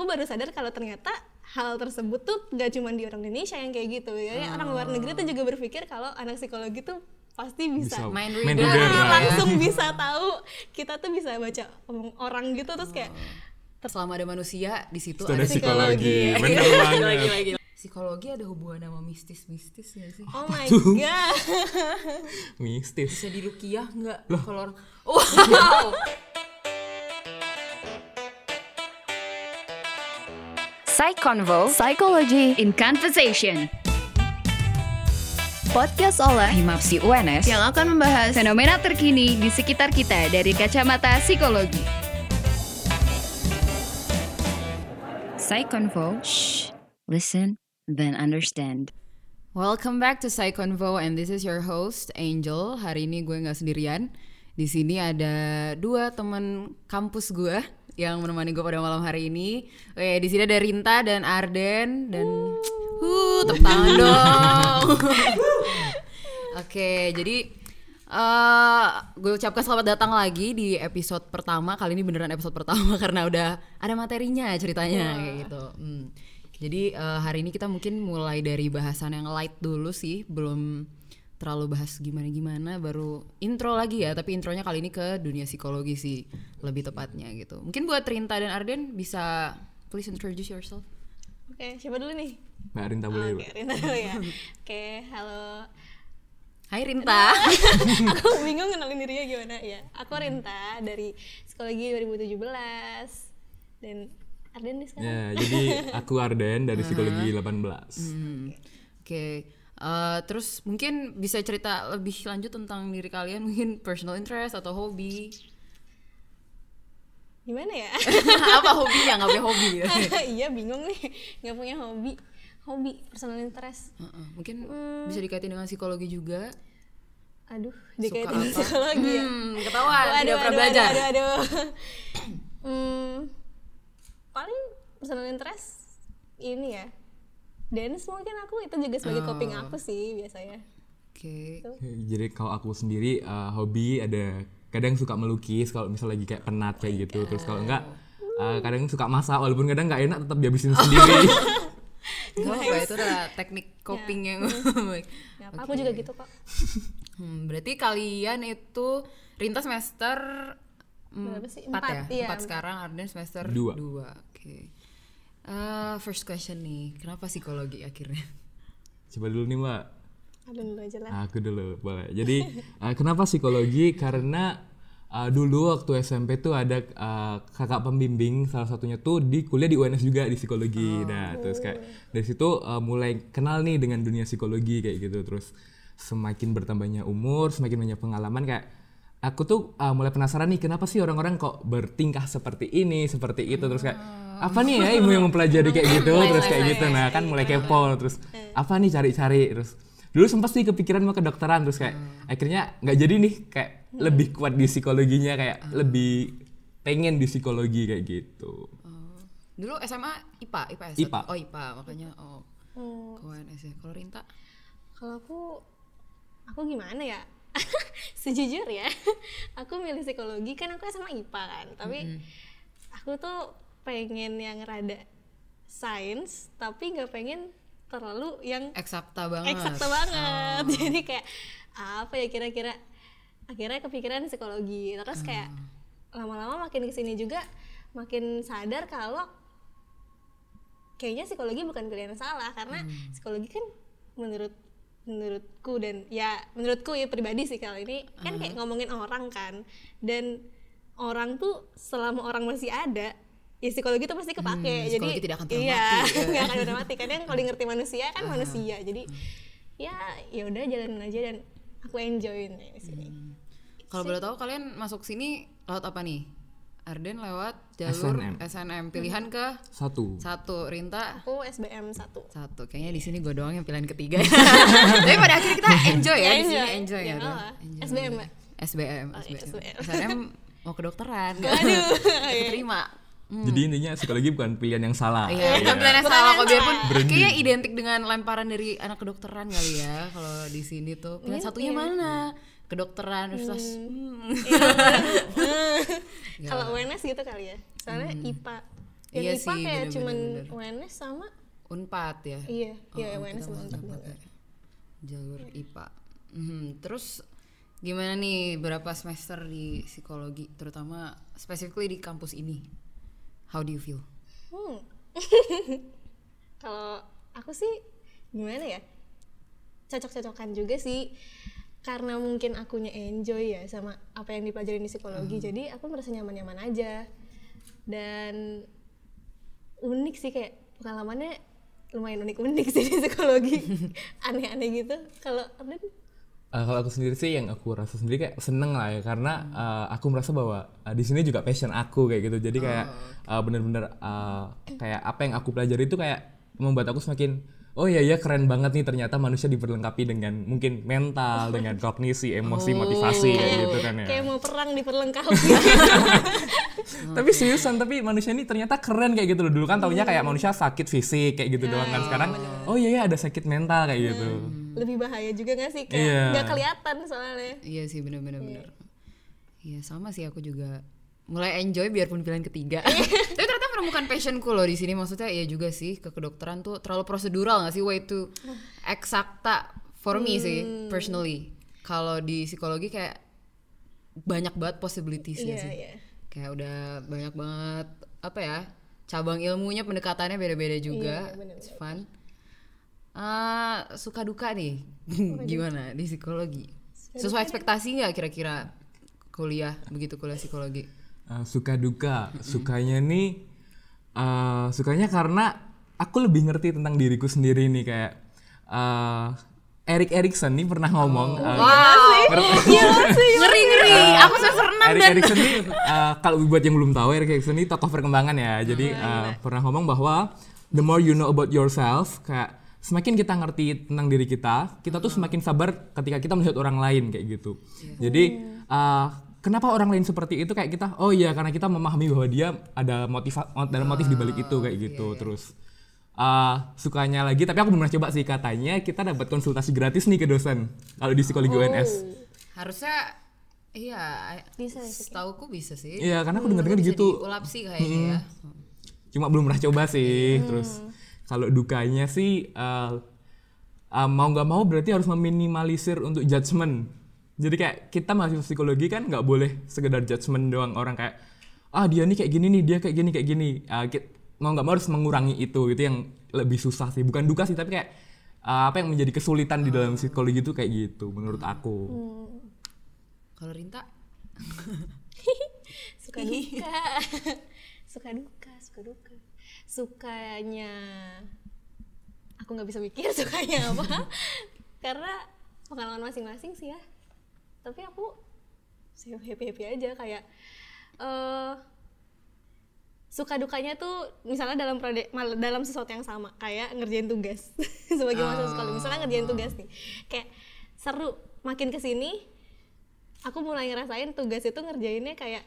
aku baru sadar kalau ternyata hal tersebut tuh gak cuma di orang Indonesia yang kayak gitu ya orang luar negeri tuh juga berpikir kalau anak psikologi tuh pasti bisa, Bisa Mind main reader. reader Ah, ya. langsung bisa tahu kita tuh bisa baca omong orang gitu terus kayak Selama ada manusia di situ Itu ada ada psikologi, psikologi. banget. gila, gila. Psikologi ada hubungan sama mistis-mistis gak sih? oh my god Mistis. Bisa dirukiah nggak? Kalau orang, wow. Psychonvo Psychology. In Conversation. Podcast oleh Himapsi UNS yang akan membahas Fenomena terkini di sekitar kita dari kacamata psikologi. Psychonvo Shh, Listen, then understand. Welcome back to Psychonvo and this is your host Angel. Hari ini gue nggak sendirian. Di sini ada dua teman kampus gue yang menemani gue pada malam hari ini. Oke, di sini ada Rinta dan Arden dan uh tepuk tangan dong. Oke, jadi eh gue ucapkan selamat datang lagi di episode pertama. Kali ini beneran episode pertama karena udah ada materinya ceritanya kayak gitu. Hmm. Jadi eh, hari ini kita mungkin mulai dari bahasan yang light dulu sih, belum terlalu bahas gimana-gimana, baru intro lagi ya. Tapi intronya kali ini ke dunia psikologi sih, lebih tepatnya gitu. Mungkin buat Rinta dan Arden bisa please introduce yourself. oke siapa dulu nih Mbak Rinta boleh, oke Mbak. Rina dulu ya oke halo Hai Rinta. aku bingung kenalin dirinya gimana ya aku Rinta dari psikologi 2017 dan Arden di sekarang Ya, jadi aku Arden dari psikologi 18. Hmm, Oke, eh, terus mungkin bisa cerita lebih lanjut tentang diri kalian, mungkin personal interest atau hobi. gimana ya Apa hobinya? Nggak punya hobi. ya? iya bingung nih nggak punya hobi hobi personal interest Heeh, mungkin bisa dikaitin dengan psikologi juga. aduh dikaitin apa? psikologi ya Hmm, ketahuan tidak pernah belajar. aduh, aduh, aduh. Hmm, paling personal interest ini ya dance mungkin aku itu juga sebagai coping Oh. aku sih biasanya Oke. Jadi kalau aku sendiri eh, hobi ada kadang suka melukis kalau misal lagi kayak penat kayak gitu. Terus kalau enggak eh, kadang suka masak walaupun kadang nggak enak tetap dihabisin sendiri. Gak apa itu adalah teknik coping yang baik. Apa aku juga gitu kok Hmm, berarti kalian itu Rinta semester mm, sih? empat Empat, ya? iya, empat sekarang, Arden semester Dua. dua. Oke. Eh, first question nih, kenapa psikologi akhirnya? Coba dulu nih Mbak. Aduh dulu aja lah Aku dulu boleh. Jadi eh, kenapa psikologi? Karena eh, dulu waktu SMP tuh ada eh, kakak pembimbing salah satunya tuh di kuliah di UNS juga di psikologi. Nah terus kayak dari situ eh, mulai kenal nih dengan dunia psikologi kayak gitu. Terus semakin bertambahnya umur, semakin banyak pengalaman kayak aku tuh eh, mulai penasaran nih kenapa sih orang-orang kok bertingkah seperti ini, seperti itu? Terus kayak apa nih ya ilmu yang mempelajari kayak gitu? Terus kayak gitu. Nah kan mulai kepo terus apa nih cari-cari? Terus dulu sempat sih kepikiran mau kedokteran terus kayak akhirnya nggak jadi nih kayak lebih kuat di psikologinya kayak lebih pengen di psikologi kayak gitu. Oh. Dulu SMA IPA, IPA S1. IPA. Oh IPA, makanya oh. Hmm, ke UNS ya. Kalau Rinta? kalau aku aku gimana ya sejujur ya aku milih psikologi kan aku sama IPA kan tapi aku tuh pengen yang rada sains tapi nggak pengen terlalu yang Eksakta banget. eksakta banget. Jadi kayak apa ya kira-kira akhirnya kepikiran psikologi. Terus kayak lama-lama makin ke sini juga makin sadar kalau kayaknya psikologi bukan pilihan salah karena psikologi kan menurut menurutku dan ya menurutku ya pribadi sih kalau ini kan kayak ngomongin orang kan. Dan orang tuh selama orang masih ada ya psikologi tuh pasti kepake. Hmm, jadi tidak akan pernah iya mati, ya. nggak akan pernah mati. Kadang kalau di ngerti manusia kan manusia. Jadi ya ya udah jalanin aja dan aku enjoyin ya di sini. Kalau boleh tahu kalian masuk sini lewat apa nih? Arden lewat jalur SNM. SNM. Pilihan ke satu satu, Rinta aku SBM satu satu. Kayaknya di sini gue doang yang pilihan ketiga. Tapi pada akhirnya kita enjoy ya di sini enjoy ya. Ya, lah. Enjoy. SBM SBM, Oh, iya, SBM. SBM. SNM mau kedokteran. Aduh. Terima. jadi intinya psikologi bukan pilihan yang salah Iya, bukan pilihan yang Bukan salah kok biarpun salah. kayaknya identik dengan lemparan dari anak kedokteran kali ya kalau di sini tuh. Pilihan satunya mana? Kedokteran terus hmm. kalau UNS gitu kali ya soalnya IPA yang Iya IPA sih, kayak bener, cuman bener, bener. UNS sama Unpad ya. iya iya Oh, UNS kita sama Unpad pakai doang. jalur IPA. Mhm, Terus gimana nih berapa semester di psikologi, terutama specifically di kampus ini? How do you feel? Hmm. Kalau aku sih gimana ya? Cocok-cocokan juga sih. Karena mungkin akunya enjoy ya sama apa yang dipelajarin di psikologi. Jadi aku merasa nyaman-nyaman aja. Dan unik sih kayak pengalamannya lumayan unik-unik sih di psikologi. Aneh-aneh gitu. Kalau Arden Eh, kalau aku sendiri sih yang aku rasa sendiri kayak seneng lah ya karena eh, aku merasa bahwa eh, di sini juga passion aku kayak gitu jadi kayak eh, bener-bener eh, kayak apa yang aku pelajari itu kayak membuat aku semakin oh iya ya keren banget nih ternyata manusia diperlengkapi dengan mungkin mental dengan kognisi emosi motivasi kayak gitu kan ya kayak mau perang diperlengkapi. tapi seriusan tapi manusia ini ternyata keren kayak gitu loh dulu kan taunya kayak manusia sakit fisik kayak gitu doang kan sekarang oh iya ya ada sakit mental kayak gitu Lebih bahaya juga gak sih? Kayak Iya. nggak kelihatan soalnya. Iya sih bener-bener bener. Iya sama sih aku juga mulai enjoy biarpun pilihan ketiga. Tapi menemukan passionku loh di sini maksudnya iya juga sih ke kedokteran tuh terlalu prosedural gak sih way to eksakta for me sih personally. Kalau di psikologi kayak banyak banget possibilities ya Iya, sih. iya. Kayak udah banyak banget apa ya cabang ilmunya pendekatannya beda-beda juga. It's fun. Ah, suka duka nih gimana di psikologi? Sesuai ekspektasi nggak kira-kira kuliah begitu kuliah psikologi? Uh, suka duka sukanya nih uh, sukanya karena aku lebih ngerti tentang diriku sendiri nih kayak uh, Erik Erikson nih pernah ngomong uh, ngeri ngeri. Aku semester enam Erik dan Erikson ini uh, kalau buat yang belum tahu Erik Erikson ini tokoh perkembangan ya. Jadi uh, pernah ngomong bahwa the more you know about yourself kayak semakin kita ngerti tentang diri kita kita tuh semakin sabar ketika kita melihat orang lain kayak gitu. Jadi uh, kenapa orang lain seperti itu? Kayak kita oh iya karena kita memahami bahwa dia ada motif ada motif di balik itu kayak gitu. terus uh, sukanya lagi tapi aku belum pernah coba sih katanya kita dapat konsultasi gratis nih ke dosen kalau di psikologi UNS harusnya iya Bisa, Setauku bisa sih. Iya, karena aku denger-denger Bisa gitu. Diulap sih kayaknya ya. cuma belum pernah coba sih terus kalau dukanya sih uh, uh, mau nggak mau berarti harus meminimalisir untuk judgement jadi kayak kita mahasiswa psikologi kan nggak boleh sekedar judgement doang. Orang kayak ah dia nih kayak gini nih dia kayak gini kayak gini. Uh, ki- mau nggak mau harus mengurangi itu. Itu yang lebih susah sih. Bukan duka sih tapi kayak uh, apa yang menjadi kesulitan di dalam psikologi itu kayak gitu menurut aku. Kalau Rinta? Suka duka. Suka duka suka duka. Sukanya aku nggak bisa mikir sukanya apa. Karena pengalaman masing-masing sih ya tapi aku happy happy aja kayak eh suka dukanya tuh misalnya dalam prode- dalam sesuatu yang sama kayak ngerjain tugas. Sebagai mahasiswa sekolah misalnya ngerjain tugas nih kayak seru makin ke sini aku mulai ngerasain tugas itu ngerjainnya kayak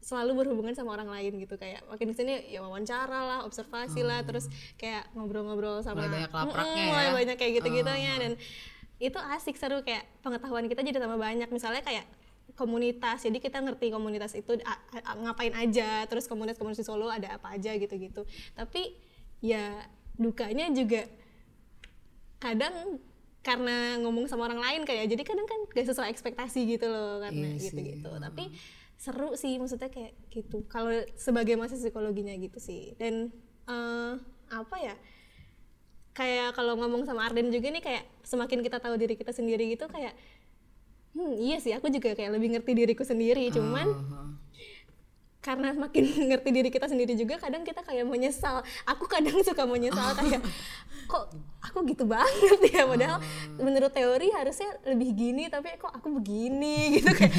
selalu berhubungan sama orang lain gitu kayak makin ke sini ya wawancara lah observasi lah terus kayak ngobrol-ngobrol sama Mulai banyak lapraknya mulai ya. banyak kayak gitu-gitunya dan itu asik seru kayak pengetahuan kita jadi tambah banyak. Misalnya kayak komunitas jadi kita ngerti komunitas itu ngapain aja terus komunitas-komunitas di Solo ada apa aja gitu-gitu. Tapi ya dukanya juga kadang karena ngomong sama orang lain kayak jadi kadang kan gak sesuai ekspektasi gitu loh karena Iya gitu-gitu. tapi seru sih maksudnya kayak gitu kalau sebagai mahasiswa psikologinya gitu sih. Dan eh, apa ya kayak kalau ngomong sama Arden juga nih kayak semakin kita tahu diri kita sendiri gitu kayak hmm iya sih aku juga kayak lebih ngerti diriku sendiri. Cuman karena makin ngerti diri kita sendiri juga kadang kita kayak menyesal aku kadang suka menyesal kayak kok aku gitu banget ya? Padahal menurut teori harusnya lebih gini tapi kok aku begini gitu kayak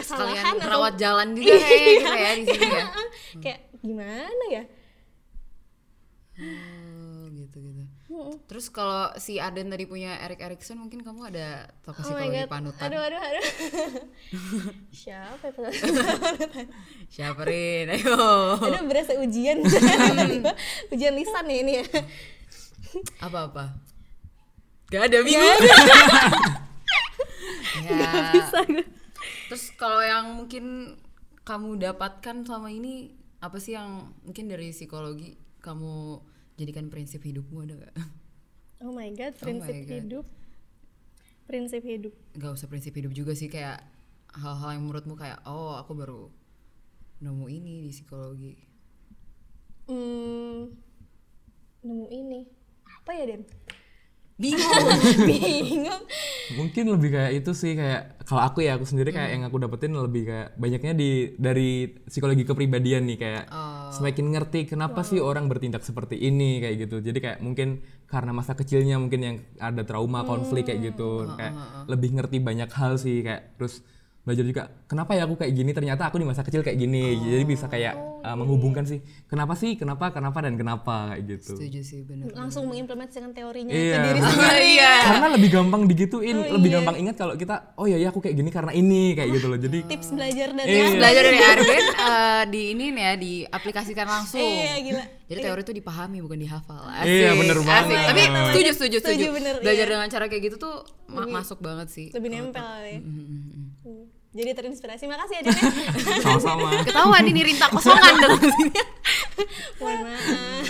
kesalahan Sekalian atau jalan juga kayaknya gitu ya di sini ya. kayak gimana ya? Oh, gitu gitu. Terus kalau si Aden tadi punya Erik Erikson mungkin kamu ada tokoh Oh psikologi panutan. aduh aduh aduh siapa ya Siapa Rin? Ayo. aduh berasa ujian ujian lisan nih ini ya Apa-apa? Gak ada bingung. ya. bisa gue Terus kalau yang mungkin kamu dapatkan selama ini apa sih yang mungkin dari psikologi kamu jadikan prinsip hidupmu ada nggak? Oh my god, Oh prinsip my God. hidup. Prinsip hidup. Gak usah prinsip hidup juga sih kayak hal-hal yang menurutmu kayak oh aku baru nemu ini di psikologi. Hmm, nemu ini. Apa ya, Den? Bingung. Bingung. Mungkin lebih kayak itu sih kayak kalau aku ya aku sendiri kayak yang aku dapetin lebih kayak banyaknya di dari psikologi kepribadian nih kayak semakin ngerti kenapa sih orang bertindak seperti ini kayak gitu. Jadi kayak mungkin karena masa kecilnya mungkin yang ada trauma konflik kayak gitu kayak lebih ngerti banyak hal sih kayak terus belajar juga kenapa ya aku kayak gini ternyata aku di masa kecil kayak gini jadi bisa kayak uh, menghubungkan sih kenapa sih kenapa kenapa dan kenapa kayak gitu Setuju sih bener. Langsung mengimplementasikan teorinya Iya. ke diri sendiri. Iya. karena lebih gampang digituin lebih gampang ingat kalau kita oh ya ya aku kayak gini karena ini kayak gitu loh jadi Tips belajar dari Iya. Belajar dari Arben eh, di ini nih ya diaplikasikan langsung. Iya, gila. Jadi teori itu dipahami bukan dihafal. Iya, bener banget. Asik. Tapi Bener. setuju setuju setuju. Setuju, bener, Belajar iya. dengan cara kayak gitu tuh ma- masuk banget sih. lebih nempel ya. Jadi terinspirasi. Makasih ya, Den. ya. sama-sama Ketahuan ini rintak kosongan dalam sini. Mohon maaf.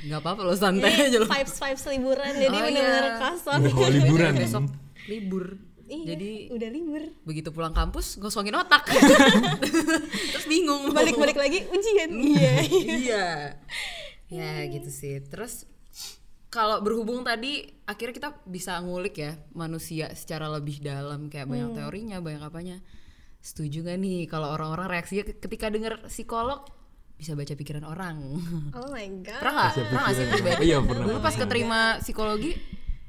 Gak apa-apa loh santai aja loh. vibes vibes liburan jadi Oh, bener-bener iya. kosong. oh liburan Besok libur. Iya, Jadi udah libur. begitu pulang kampus gosongin otak. Terus bingung. Balik-balik lagi ujian. Iya. iya ya gitu sih terus kalau berhubung tadi akhirnya kita bisa ngulik ya manusia secara lebih dalam. Kayak banyak Hmm. teorinya banyak apanya. Setuju gak nih kalau orang-orang reaksinya ketika dengar psikolog bisa baca pikiran orang. Oh my god. pernah nggak? Pernah nggak sih. Iya, pernah, dulu pas keterima psikologi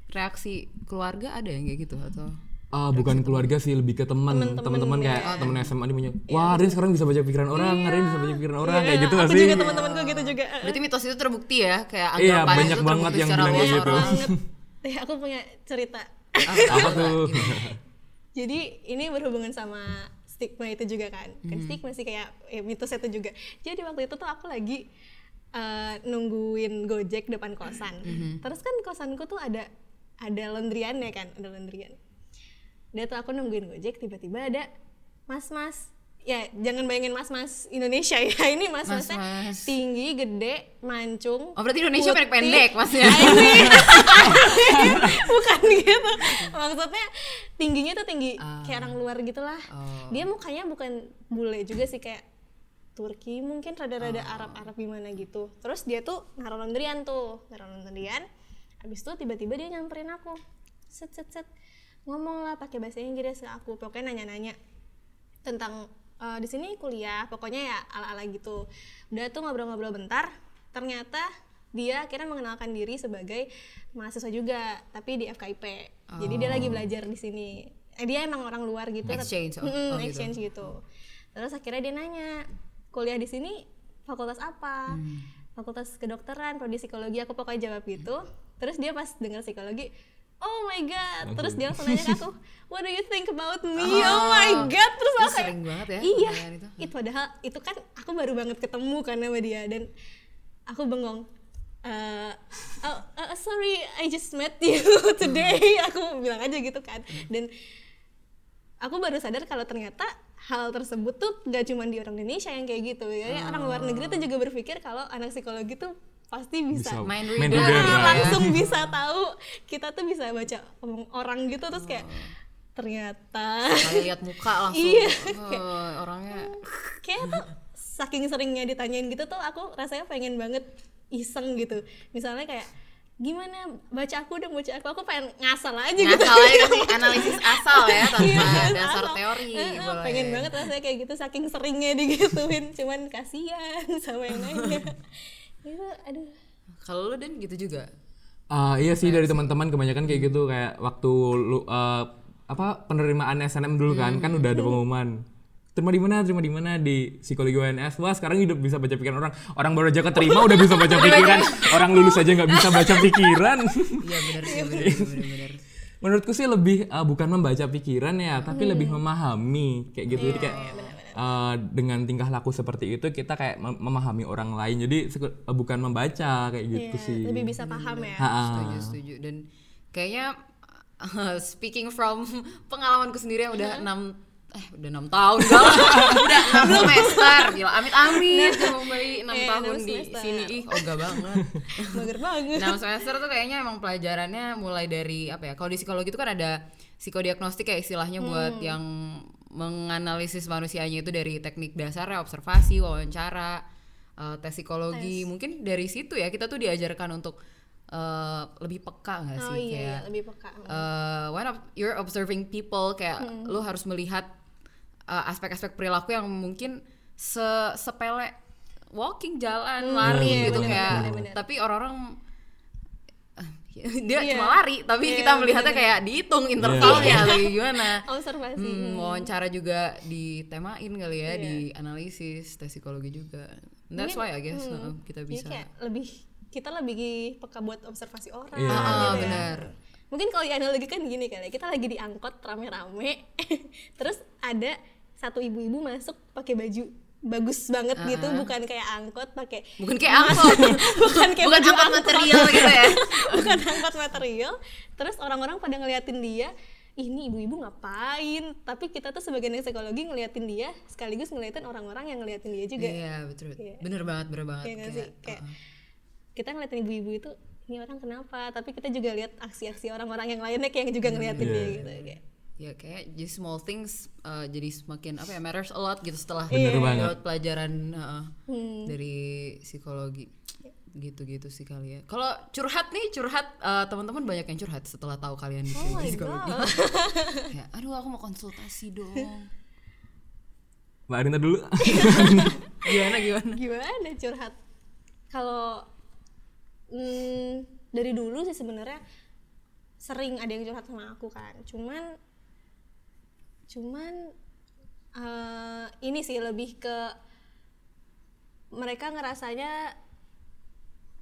reaksi keluarga ada yang kayak gitu atau Ah, bukan keluarga sih lebih ke teman teman-teman kayak temen SMA nih punya wah Rin sekarang bisa baca pikiran orang Rin bisa baca pikiran orang kayak gitu Aku sih juga teman-temanku gitu juga. berarti mitos itu terbukti ya kayak Iya, banyak itu banget yang bilang kayak gitu. Eh, aku punya cerita. apa tuh Jadi ini berhubungan sama stigma itu juga kan. Kan stigma sih kayak eh, mitos itu juga. Jadi waktu itu tuh aku lagi eh, nungguin Gojek depan kosan. Terus kan kosanku tuh ada ada laundryannya kan, ada laundryan. Dia tuh aku nungguin Gojek tiba-tiba ada mas-mas ya jangan bayangin mas-mas Indonesia ya ini mas-masnya Mas-mas. tinggi gede mancung Oh berarti Indonesia putih. pendek-pendek maksudnya. bukan gitu maksudnya tingginya tuh tinggi Ah. kayak orang luar gitulah Oh. dia mukanya bukan bule juga sih kayak Turki mungkin rada-rada Oh. Arab-Arab gimana gitu terus dia tuh naruh laundryan tuh naruh laundryan habis itu tiba-tiba dia nyamperin aku set set set ngomong lah pakai bahasa Inggris ke aku. Pokoknya nanya-nanya tentang eh, di sini kuliah. Pokoknya ya ala-ala gitu. Udah tuh ngobrol-ngobrol bentar. Ternyata dia akhirnya mengenalkan diri sebagai mahasiswa juga tapi di FKIP jadi dia lagi belajar di sini. Eh, dia emang orang luar gitu. Tapi- Exchange, oh. Mm-mm, Oh, gitu. exchange gitu. Terus akhirnya dia nanya kuliah di sini fakultas apa? Hmm. fakultas kedokteran prodi psikologi. Aku pokoknya jawab gitu. Terus dia pas dengar psikologi oh my god. Terus dia langsung nanya ke aku what do you think about me? Oh, my god. Terus aku kayak sering banget ya iya. itu. itu padahal itu kan aku baru banget ketemu kan sama dia dan aku bengong. Eh, oh, uh, sorry I just met you today. Aku bilang aja gitu kan. Dan aku baru sadar kalau ternyata hal tersebut tuh gak cuma di orang Indonesia yang kayak gitu. Ya orang luar negeri tuh juga berpikir kalau anak psikologi tuh pasti bisa, bisa. Mind main reader. reader Ah, lah ya. langsung bisa tahu. Kita tuh bisa baca omong orang gitu terus kayak ternyata. Kayak lihat muka langsung Iya. eh, orangnya. kayak tuh saking seringnya ditanyain gitu tuh aku rasanya pengen banget iseng gitu. Misalnya kayak gimana? Baca aku dong baca aku. Aku pengen ngasal aja gitu. Ngasal aja kasih analisis asal ya tanpa Iya, dasar asal. teori Eh, eh, boleh. pengen banget rasanya kayak gitu saking seringnya digituin. Cuman kasihan sama yang nanya itu aduh. Kalau lu dan gitu juga? Ah, iya sih dari teman-teman kebanyakan kayak gitu kayak waktu lu eh, apa penerimaan SNM dulu kan kan udah ada pengumuman. Terima di mana terima di mana di psikologi UNS wah sekarang hidup bisa baca pikiran orang. Orang baru aja keterima udah bisa baca pikiran. orang lulus aja nggak bisa baca pikiran. Iya benar sih benar benar benar menurutku sih lebih uh, bukan membaca pikiran ya tapi lebih memahami kayak gitu. Jadi kayak uh, dengan tingkah laku seperti itu kita kayak mem- memahami orang lain. Jadi uh, bukan membaca kayak gitu Iya, sih. lebih bisa paham ya. Ha-ha. setuju setuju. Dan kayaknya uh, speaking from pengalamanku sendiri yang udah enam eh udah enam tahun gak udah enam semester. Gila amit amit cuma bayi enam Iya, tahun di semester. sini ih. Ogah banget. Mager banget. Enam semester tuh kayaknya emang pelajarannya mulai dari apa ya kalau di psikologi itu kan ada psikodiagnostik kayak istilahnya buat yang menganalisis manusianya itu dari teknik dasarnya observasi wawancara eh, tes psikologi. Mungkin dari situ ya kita tuh diajarkan untuk eh, lebih peka nggak oh sih? iya kayak lebih peka. uh, when of- you're observing people. Kayak lu harus melihat uh, aspek-aspek perilaku yang mungkin se sepele walking jalan lari iya, gitu bener, kayak bener, bener. tapi orang ah, dia Iya. cuma lari tapi Iya, kita melihatnya bener-bener. kayak dihitung intervalnya lagi gimana observasi Hmm, wawancara juga ditemain kali ya di analisis tes psikologi juga that's why I guess uh, kita Jadi bisa kayak lebih kita lebih peka buat observasi orang Iya. Ah, gitu ya. benar mungkin kalau dianalogikan gini kali ya, kita lagi di angkot rame-rame terus ada satu ibu-ibu masuk pakai baju bagus banget gitu bukan kayak angkot pakai bukan kayak angkot bukan kayak bukan angkot material gitu ya bukan angkot material terus orang-orang pada ngeliatin dia "Ih, ini ibu-ibu ngapain tapi kita tuh sebagai anak psikologi ngeliatin dia sekaligus ngeliatin orang-orang yang ngeliatin dia juga Iya betul, Iya. bener banget, bener banget. Iya sih? Kayak, Kayak uh-uh. kita ngeliatin ibu-ibu itu ini orang kenapa? Tapi kita juga lihat aksi-aksi orang-orang yang lainnya kayak juga ngeliatin dia gitu kayak. Ya kayak just small things uh, jadi semakin apa ya matters a lot gitu setelah lewat pelajaran uh, Hmm. dari psikologi gitu-gitu sih kali ya. Kalau curhat nih curhat uh, teman-teman banyak yang curhat setelah tahu kalian di Oh psikologi. Kayak, aduh aku mau konsultasi dong. Mbak Arinta dulu. gimana gimana? Gimana curhat? Kalau hmm, dari dulu sih sebenarnya sering ada yang curhat sama aku kan. Cuman cuman eh, ini sih lebih ke mereka ngerasanya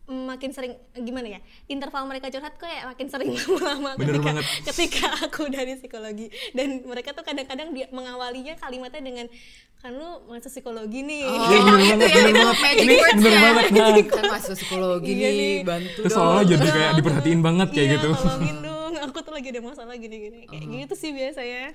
makin sering gimana ya interval mereka curhat kok ya makin sering lama-lama ketika banget. ketika aku dari psikologi dan mereka tuh kadang-kadang dia mengawalinya kalimatnya dengan kan lu masuk psikologi nih Iya bener banget, bener banget. Ini words bener ya. banget. Nah. Saya masuk psikologi Iya nih, nih. bantu Terus dong. seolah jadi kayak diperhatiin banget kayak iya, gitu. tolongin dong aku tuh lagi ada masalah gini-gini kayak gitu sih biasanya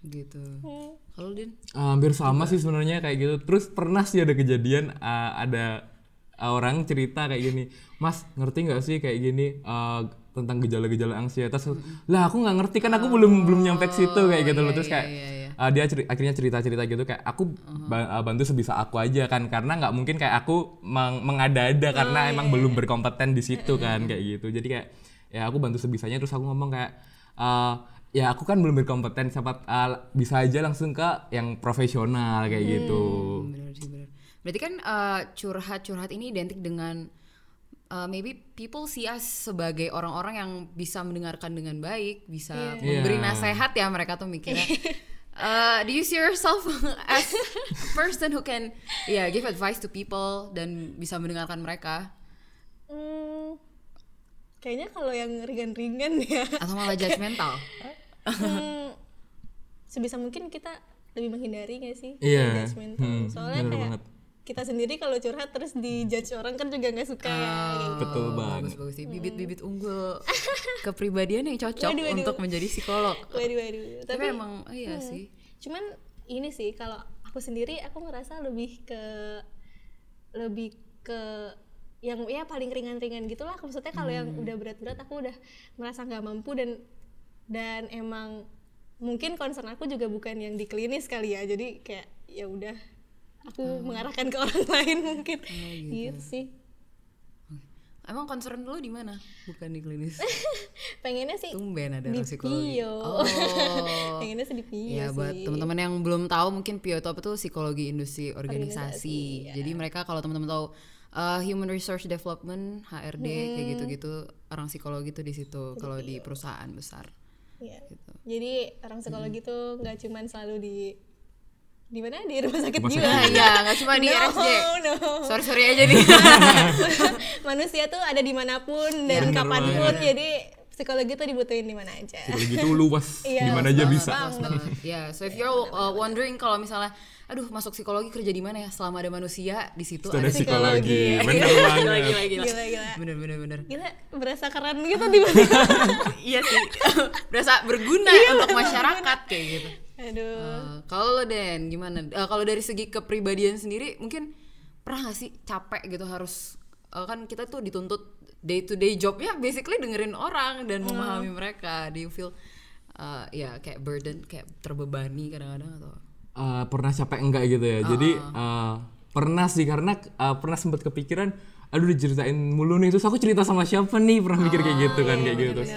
Gitu. Hmm. Kalau Din? Ah, hampir sama sih sebenarnya kayak gitu. Terus pernah sih ada kejadian ah, ada ah, orang cerita kayak gini, Mas ngerti nggak sih kayak gini ah, tentang gejala-gejala ansietas? Lah aku nggak ngerti kan aku belum belum nyampe ke situ kayak gitu loh. Terus kayak iya, iya. ah, dia ceri- akhirnya cerita-cerita gitu kayak aku ah, bantu sebisa aku aja kan karena nggak mungkin kayak aku meng- mengada-ada karena emang belum berkompeten di situ kan kayak gitu. Jadi kayak ya aku bantu sebisanya terus aku ngomong kayak ah, ya aku kan belum berkompeten siapa ah, bisa aja langsung ke yang profesional kayak gitu. Hmm, bener sih bener. Berarti kan uh, curhat-curhat ini identik dengan uh, maybe people see us sebagai orang-orang yang bisa mendengarkan dengan baik, bisa memberi Iya. nasihat ya mereka tuh mikirnya. Uh, do you see yourself as a person who can yeah give advice to people dan bisa mendengarkan mereka Hmm, kayaknya kalau yang ringan-ringan ya atau malah judgmental? hmm, sebisa mungkin kita lebih menghindari gak sih yang judgmental Hmm, soalnya kayak banget. kita sendiri kalau curhat terus dijudge orang kan juga nggak suka ya kayak gitu. Betul banget. Bagus bagus sih bibit-bibit unggul kepribadian yang cocok Waduh, waduh. untuk menjadi psikolog. waduh waduh Tapi, tapi emang oh iya Hmm. sih. cuman ini sih kalau aku sendiri aku ngerasa lebih ke lebih ke yang ya paling ringan-ringan gitulah maksudnya kalau yang Hmm. udah berat-berat aku udah merasa nggak mampu dan dan emang mungkin concern aku juga bukan yang di klinis kali ya jadi kayak ya udah aku mengarahkan ke orang lain mungkin Oh, gitu. sih Emang concern lu di mana? Bukan di klinis. pengennya sih Tumben ada di psikologi. Pio Oh. pengennya sih di Pio Ya buat sih teman-teman yang belum tahu mungkin PIO itu apa tuh psikologi industri organisasi. Organisasi, ya. Jadi mereka kalau teman-teman tahu uh, human resource development HRD kayak Hmm. gitu-gitu orang psikologi tuh di situ kalau di perusahaan besar. Iya. Gitu. Jadi orang psikologi tuh nggak cuman selalu di di mana di rumah sakit Rumah jiwa. sakit iya, nggak cuma di no, RSJ. No. Sorry sorry aja nih. Manusia tuh ada di mana pun dan Bener kapan pun. banget. Jadi psikologi tuh dibutuhin di mana aja. Psikologi itu luas, Iya, di mana aja bisa. Banget. Ya, so if you're uh, wondering kalau misalnya aduh masuk psikologi kerja di mana ya? Selama ada manusia di situ Itu ada ada psikologi, psikologi. bener gila, banget. gila, gila. Gila gila. Bener bener bener. Gila berasa keren gitu di mana. iya sih. Berasa berguna untuk masyarakat kayak gitu. aduh Eh, kalau lo Den gimana? Eh, kalau dari segi kepribadian sendiri mungkin pernah gak sih capek gitu harus eh, kan kita tuh dituntut day to day jobnya basically dengerin orang dan memahami mereka. Do you feel eh, ya kayak burden kayak terbebani kadang-kadang atau? Eh, pernah capek enggak gitu ya. Jadi eh, pernah sih karena eh, pernah sempat kepikiran aduh diceritain mulu nih. Terus aku cerita sama siapa nih? Pernah mikir kayak gitu kan kayak gitu. terus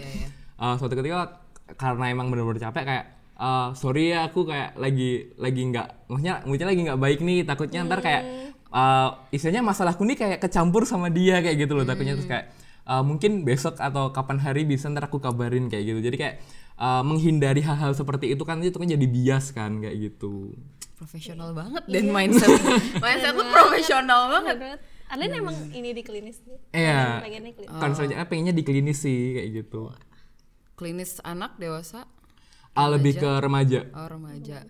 eh, suatu ketika karena emang bener-bener capek kayak eh, sorry ya aku kayak lagi lagi nggak maksudnya maksudnya lagi nggak baik nih takutnya ntar kayak eh, istilahnya masalahku nih kayak kecampur sama dia kayak gitu loh takutnya. Terus kayak eh, mungkin besok atau kapan hari bisa ntar aku kabarin kayak gitu. Jadi kayak eh, menghindari hal-hal seperti itu kan itu kan jadi bias kan kayak gitu Profesional banget dan mindset mindset lu profesional banget. Banget. Arlene emang ini di klinis nih Iya. pengennya klinis Konselnya pengennya di klinis sih kayak gitu. Klinis anak dewasa Ah lebih ke remaja. Oh remaja.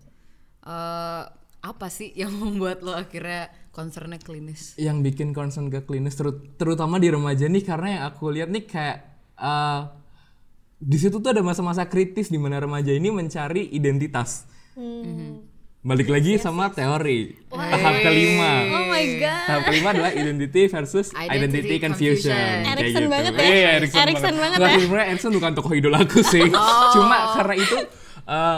Eh apa sih yang membuat lo akhirnya concernnya klinis? Yang bikin concern ke klinis teru- terutama di remaja nih karena yang aku lihat nih kayak eh, di situ tuh ada masa-masa kritis di mana remaja ini mencari identitas. Balik lagi sama teori. Tahap kelima. oh my god Tahap kelima adalah identity versus Identity identity, confusion. confusion. Erikson banget ya. Iya, Erikson, Erikson banget Nggak, ya. sebenarnya Erikson bukan tokoh idolaku sih. Cuma karena itu eh,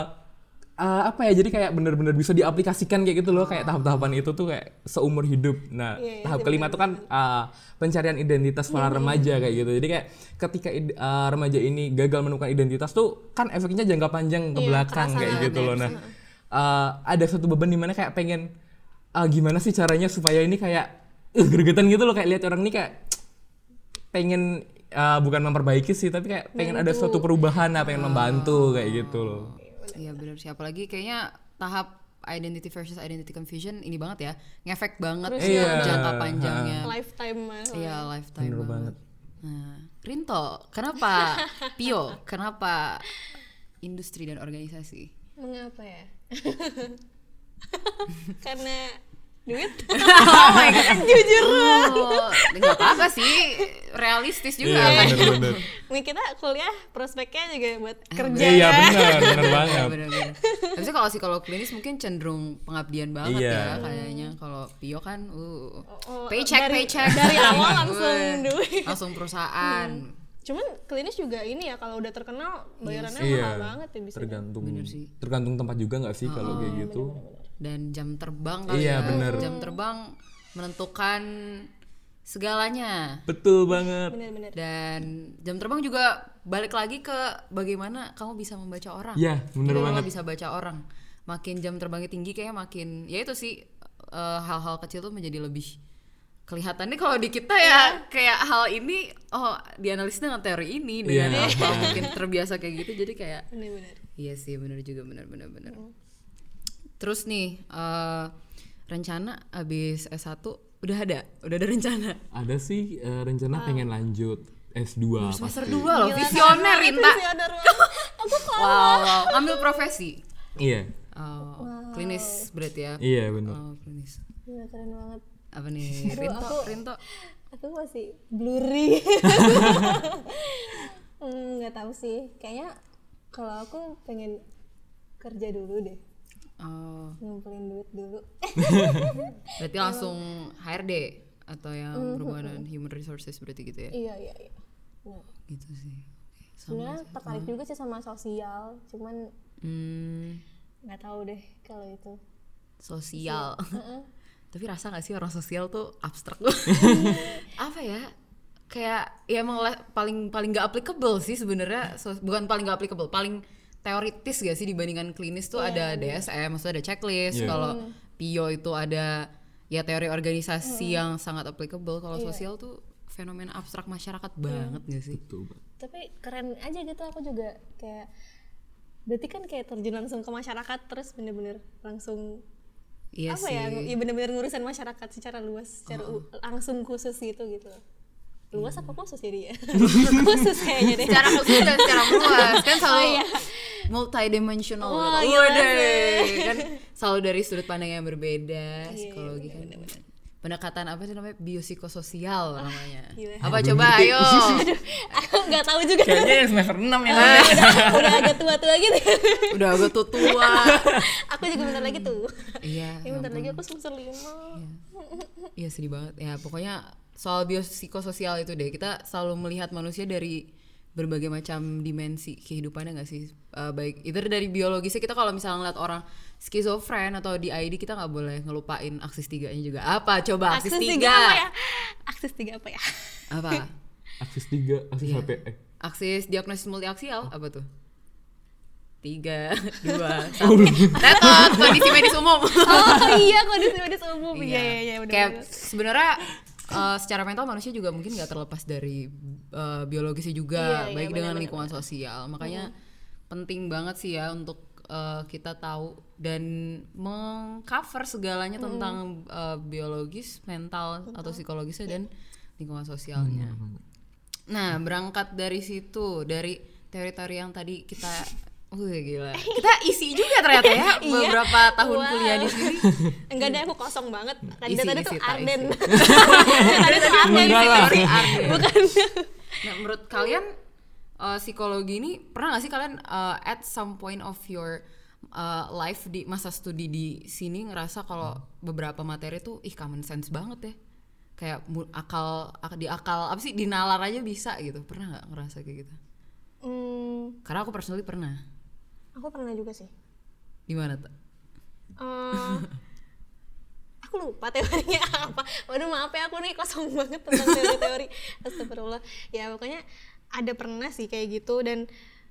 eh, apa ya? Jadi kayak bener-bener bisa diaplikasikan kayak gitu loh. Kayak tahap-tahapan itu tuh kayak seumur hidup. Nah, tahap kelima tuh kan eh, pencarian identitas para remaja kayak gitu. Jadi kayak ketika eh, remaja ini gagal menemukan identitas tuh kan efeknya jangka panjang ke belakang kayak gitu loh. Nah, eh, ada satu beban di mana kayak pengen ah gimana sih caranya supaya ini kayak uh, gregetan gitu loh kayak lihat orang ini kayak pengen uh, bukan memperbaiki sih tapi kayak pengen ada suatu perubahan lah pengen membantu kayak gitu loh Iya benar sih apalagi kayaknya tahap identity versus identity confusion ini banget ya ngefek banget Iya. jangka panjangnya. lifetime mas Iya lifetime Bener banget. Nah, Rinto, kenapa Pio? Kenapa industri dan organisasi? mengapa ya karena duit oh my god, jujur. Oh, nggak apa-apa sih, realistis juga kan. bener-bener Nih kita kuliah prospeknya juga buat kerja iya kan bener bener banget Bener-bener. Tapi sih kalau psikolog klinis mungkin cenderung pengabdian banget Iya. ya kayaknya. Kalau Pio kan, uh, Oh, paycheck, dari- paycheck dari awal langsung duit langsung perusahaan. cuman klinis juga ini ya kalau udah terkenal bayarannya iya mahal banget ya bisa tergantung sih. tergantung tempat juga nggak sih kalau kayak gitu dan jam terbang kali Iya, ya. bener. Jam terbang menentukan segalanya. betul banget bener-bener Dan jam terbang juga balik lagi ke bagaimana kamu bisa membaca orang. ya bener Gimana banget bisa baca orang. Makin jam terbangnya tinggi kayaknya makin ya itu sih eh, hal-hal kecil tuh menjadi lebih kelihatannya kalau di kita ya kayak hal ini oh dianalisis dengan teori ini dengan Iya. apa mungkin terbiasa kayak gitu jadi kayak bener-bener Iya sih bener juga bener bener bener. Terus nih eh, rencana abis S1 udah ada udah ada rencana. ada sih eh, rencana pengen lanjut S2 Semester pasti 2 loh visioner Rinta. Visioner banget. aku Wow, wow. ngambil profesi. iya Oh, klinis berarti ya. iya bener Oh, klinis. Gila, keren banget Apa nih? Rinto, Rinto. aku masih blurry Hmm, nggak tahu sih kayaknya kalau aku pengen kerja dulu deh Oh, ngumpulin duit dulu. Berarti langsung HRD atau yang berhubungan dengan human resources berarti gitu ya. iya iya iya. Nah, Gitu sih. Sebenarnya tertarik juga sih sama sosial cuman Hmm, nggak tahu deh kalau itu. Sosial. Tapi rasa gak sih orang sosial tuh abstrak? Apa ya? Kayak ya emang paling paling gak applicable sih sebenarnya. So- bukan paling gak applicable, paling teoritis gak sih dibandingkan klinis tuh ada DSM, maksudnya ada checklist. Iya. Kalau PIO itu ada ya teori organisasi yang sangat applicable. Kalau sosial tuh fenomena abstrak masyarakat banget gak sih? betul tapi keren aja gitu aku juga kayak berarti kan kayak terjun langsung ke masyarakat terus bener-bener langsung Iya apa sih. ya ya bener-bener ngurusin masyarakat secara luas secara u- langsung khusus gitu gitu luas apa khusus jadi ya khusus kayaknya deh secara khusus dan secara luas kan selalu Oh, iya. multidimensional Wah, gitu. sih. kan selalu dari sudut pandang yang berbeda psikologi kan pendekatan apa sih namanya biopsikososial namanya. gila. Apa coba ayo. aku nggak tahu juga Kayaknya yang semester 6 yang udah, udah agak tua-tua gitu Udah agak tuh tua. aku juga bentar lagi tuh Iya. ya bentar lagi aku semester lima Iya sedih banget. Ya pokoknya soal biopsikososial itu deh. Kita selalu melihat manusia dari berbagai macam dimensi kehidupannya nggak sih? Eh, baik either dari biologisnya kita kalau misalnya ngeliat orang skizofren atau di ID kita nggak boleh ngelupain aksis tiganya juga. Apa? Coba aksis, akses tiga. tiga apa ya akses tiga apa ya Apa? aksis 3, aksis Iya. HP. Eh. Aksis diagnosis multiaksial apa tuh? Tiga, dua, satu. Tetot, kondisi medis umum. oh iya kondisi medis umum iya iya iya benar kayak sebenarnya uh, secara mental manusia juga mungkin nggak terlepas dari uh, biologisnya juga Iya, iya, baik dengan benar-benar. lingkungan sosial. Makanya penting banget sih ya untuk uh, kita tahu dan mengcover segalanya tentang uh, biologis mental atau psikologisnya dan lingkungan sosialnya. Nah berangkat dari situ dari teori-teori yang tadi kita Wih gila. Kita isi juga ternyata ya Iya. beberapa tahun Wow. kuliah di sini. enggak deh aku kosong banget. Tadi Isi, tadi isi, tuh Arden. tadi tuh Arden bukan. Nah, menurut kalian uh, psikologi ini pernah gak sih kalian uh, at some point of your uh, life di masa studi di sini ngerasa kalau beberapa materi tuh ih common sense banget ya. Kayak akal ak- di akal apa sih dinalar aja bisa gitu. Pernah nggak ngerasa kayak gitu? Hmm, karena aku personally pernah aku pernah juga sih. Di mana tuh Eh, aku lupa teorinya apa. Waduh maaf ya aku nih kosong banget tentang teori-teori. Astagfirullah. Ya pokoknya ada pernah sih kayak gitu. Dan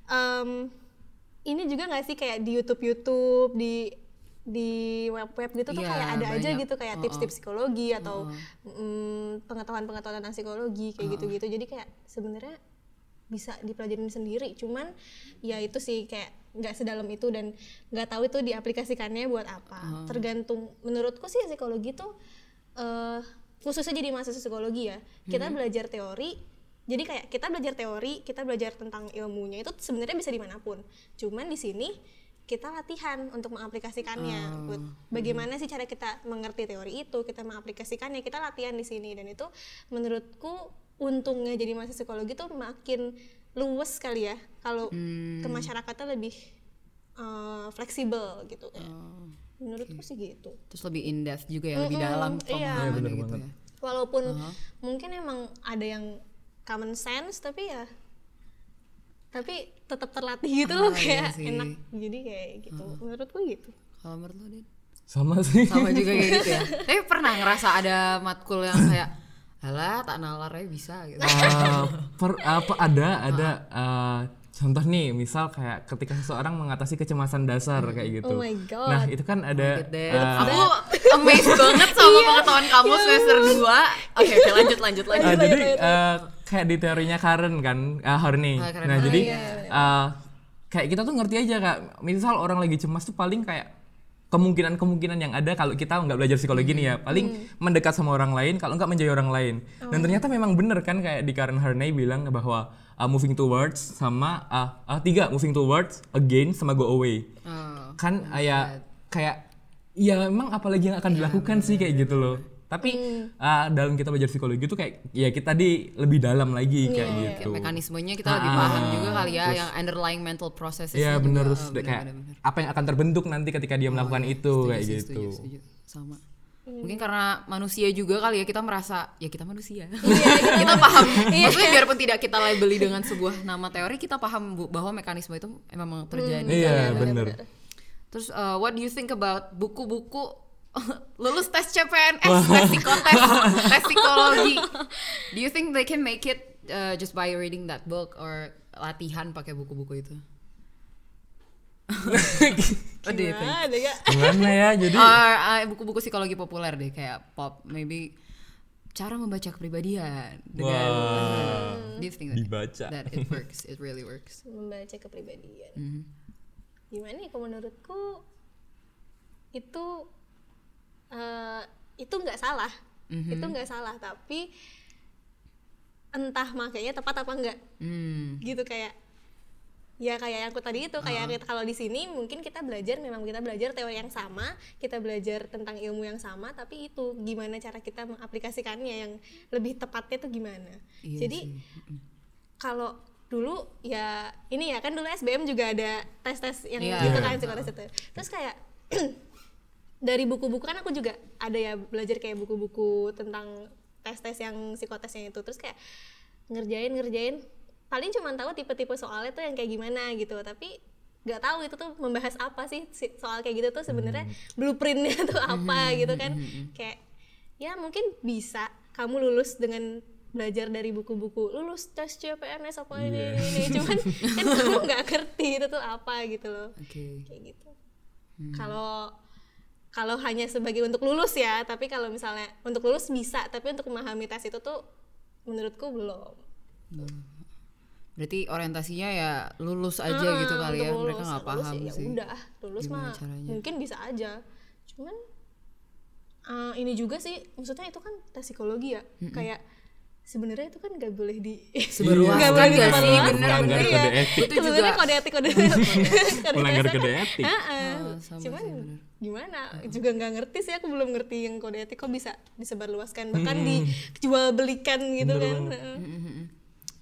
em, ini juga nggak sih kayak di YouTube YouTube di di web-web gitu tuh Iya, kayak ada aja banyak. gitu kayak Oh, tips-tips psikologi atau mm, pengetahuan-pengetahuan tentang psikologi kayak gitu-gitu. Jadi kayak sebenarnya bisa dipelajarin sendiri. Cuman ya itu sih kayak nggak sedalam itu dan nggak tahu itu diaplikasikannya buat apa. Tergantung menurutku sih psikologi tuh eh khususnya jadi mahasiswa psikologi ya kita belajar teori jadi kayak kita belajar teori kita belajar tentang ilmunya itu sebenarnya bisa di mana pun. Cuman di sini kita latihan untuk mengaplikasikannya buat bagaimana sih cara kita mengerti teori itu kita mengaplikasikannya kita latihan di sini. Dan itu menurutku untungnya jadi mahasiswa psikologi tuh makin luwes kali ya kalau ke masyarakatnya lebih eh, fleksibel gitu ya. menurutku sih gitu terus lebih in depth juga ya lebih Mm-mm, dalam iya. pemahamannya Iya, bener gitu banget. ya walaupun mungkin emang ada yang common sense tapi ya tapi tetap terlatih gitu loh Ah, iya kayak sih. enak jadi kayak gitu menurutku gitu kalau menurut lo Din? Sama sih. sama juga kayak gitu ya tapi pernah ngerasa ada matkul yang kayak alah tak nalarnya bisa gitu Eh, per- apa ada ada eh, contoh nih misal kayak ketika seseorang mengatasi kecemasan dasar kayak gitu. Oh my God. Nah itu kan ada Gede. eh, aku amazed banget sama pengetahuan kamu semester 2 oke oke lanjut lanjut lanjut eh, jadi eh, kayak di teorinya Karen kan, ah Horney. Ah, Karen Nah Horney. jadi iya, eh, kayak kita tuh ngerti aja kak. Misal orang lagi cemas tuh paling kayak kemungkinan-kemungkinan yang ada kalau kita nggak belajar psikologi nih ya. Paling mendekat sama orang lain kalau nggak menjadi orang lain. Dan ternyata memang bener kan kayak di Karen Horney bilang bahwa uh, moving towards sama uh, uh, tiga moving towards again sama go away. Oh, kan uh, ya kayak ya emang apalagi yang akan dilakukan sih kayak gitu loh tapi uh, dalam kita belajar psikologi itu kayak ya kita di lebih dalam lagi kayak kayak gitu. Mekanismenya kita lebih Ah, paham juga kali ya yang underlying mental processes Iya bener juga, terus oh, kayak bener-bener. apa yang akan terbentuk nanti ketika dia melakukan itu Setuju kayak sih, gitu. setuju, setuju. sama mungkin karena manusia juga kali ya kita merasa ya kita manusia. Kita paham. Maksudnya biarpun tidak kita labeli dengan sebuah nama teori kita paham bu- bahwa mekanisme itu memang terjadi Iya bener. terus uh, what do you think about buku-buku lulus tes CPNS tes psikotes tes psikologi do you think they can make it uh, just by reading that book or latihan pakai buku-buku itu What do you think? ya Gimana ya jadi Or uh, buku-buku psikologi populer deh kayak pop maybe cara membaca kepribadian dengan Wah. do you think that, Dibaca. that it works it really works membaca kepribadian Mhm. gimana ya kalau menurutku itu eh, itu nggak salah Mhm. itu nggak salah tapi entah makanya tepat apa enggak Hmm. gitu kayak ya kayak yang aku tadi itu kayak kita- kalau di sini mungkin kita belajar memang kita belajar teori yang sama kita belajar tentang ilmu yang sama tapi itu gimana cara kita mengaplikasikannya yang lebih tepatnya itu gimana Iya jadi kalau dulu ya ini ya kan dulu SBM juga ada tes-tes yang Iya. gitu Iya. kan psikotes itu terus kayak dari buku-buku kan aku juga ada ya belajar kayak buku-buku tentang tes-tes yang psikotesnya itu. Terus kayak ngerjain ngerjain. Paling cuma tahu tipe-tipe soalnya tuh yang kayak gimana gitu. Tapi nggak tahu itu tuh membahas apa sih si- soal kayak gitu tuh sebenarnya blueprintnya tuh apa gitu kan. Kayak ya mungkin bisa kamu lulus dengan belajar dari buku-buku lulus tes CPNS apa ini, ini ini. Cuman kan kamu nggak ngerti itu tuh apa gitu loh. Oke. kayak gitu. Kalau kalau hanya sebagai untuk lulus ya tapi kalau misalnya untuk lulus bisa tapi untuk memahami tes itu tuh menurutku belum Berarti orientasinya ya lulus aja Ah, gitu kali ya. untuk Mereka lulus. nggak Lulus paham ya sih. udah lulus gimana mah caranya. mungkin bisa aja cuman eh, ini juga sih maksudnya itu kan tes psikologi ya kayak sebenarnya itu kan nggak boleh di Seberluaskan nggak boleh nggak sih? Bener, Melanggar iya. kode etik. Itu Sebenarnya juga- kode etik kode kode Melanggar kode kan- etik. Heeh. Oh, sama cuman bener. gimana juga nggak ngerti sih aku belum ngerti yang kode etik kok bisa disebarluaskan bahkan dijual belikan gitu kan Heeh.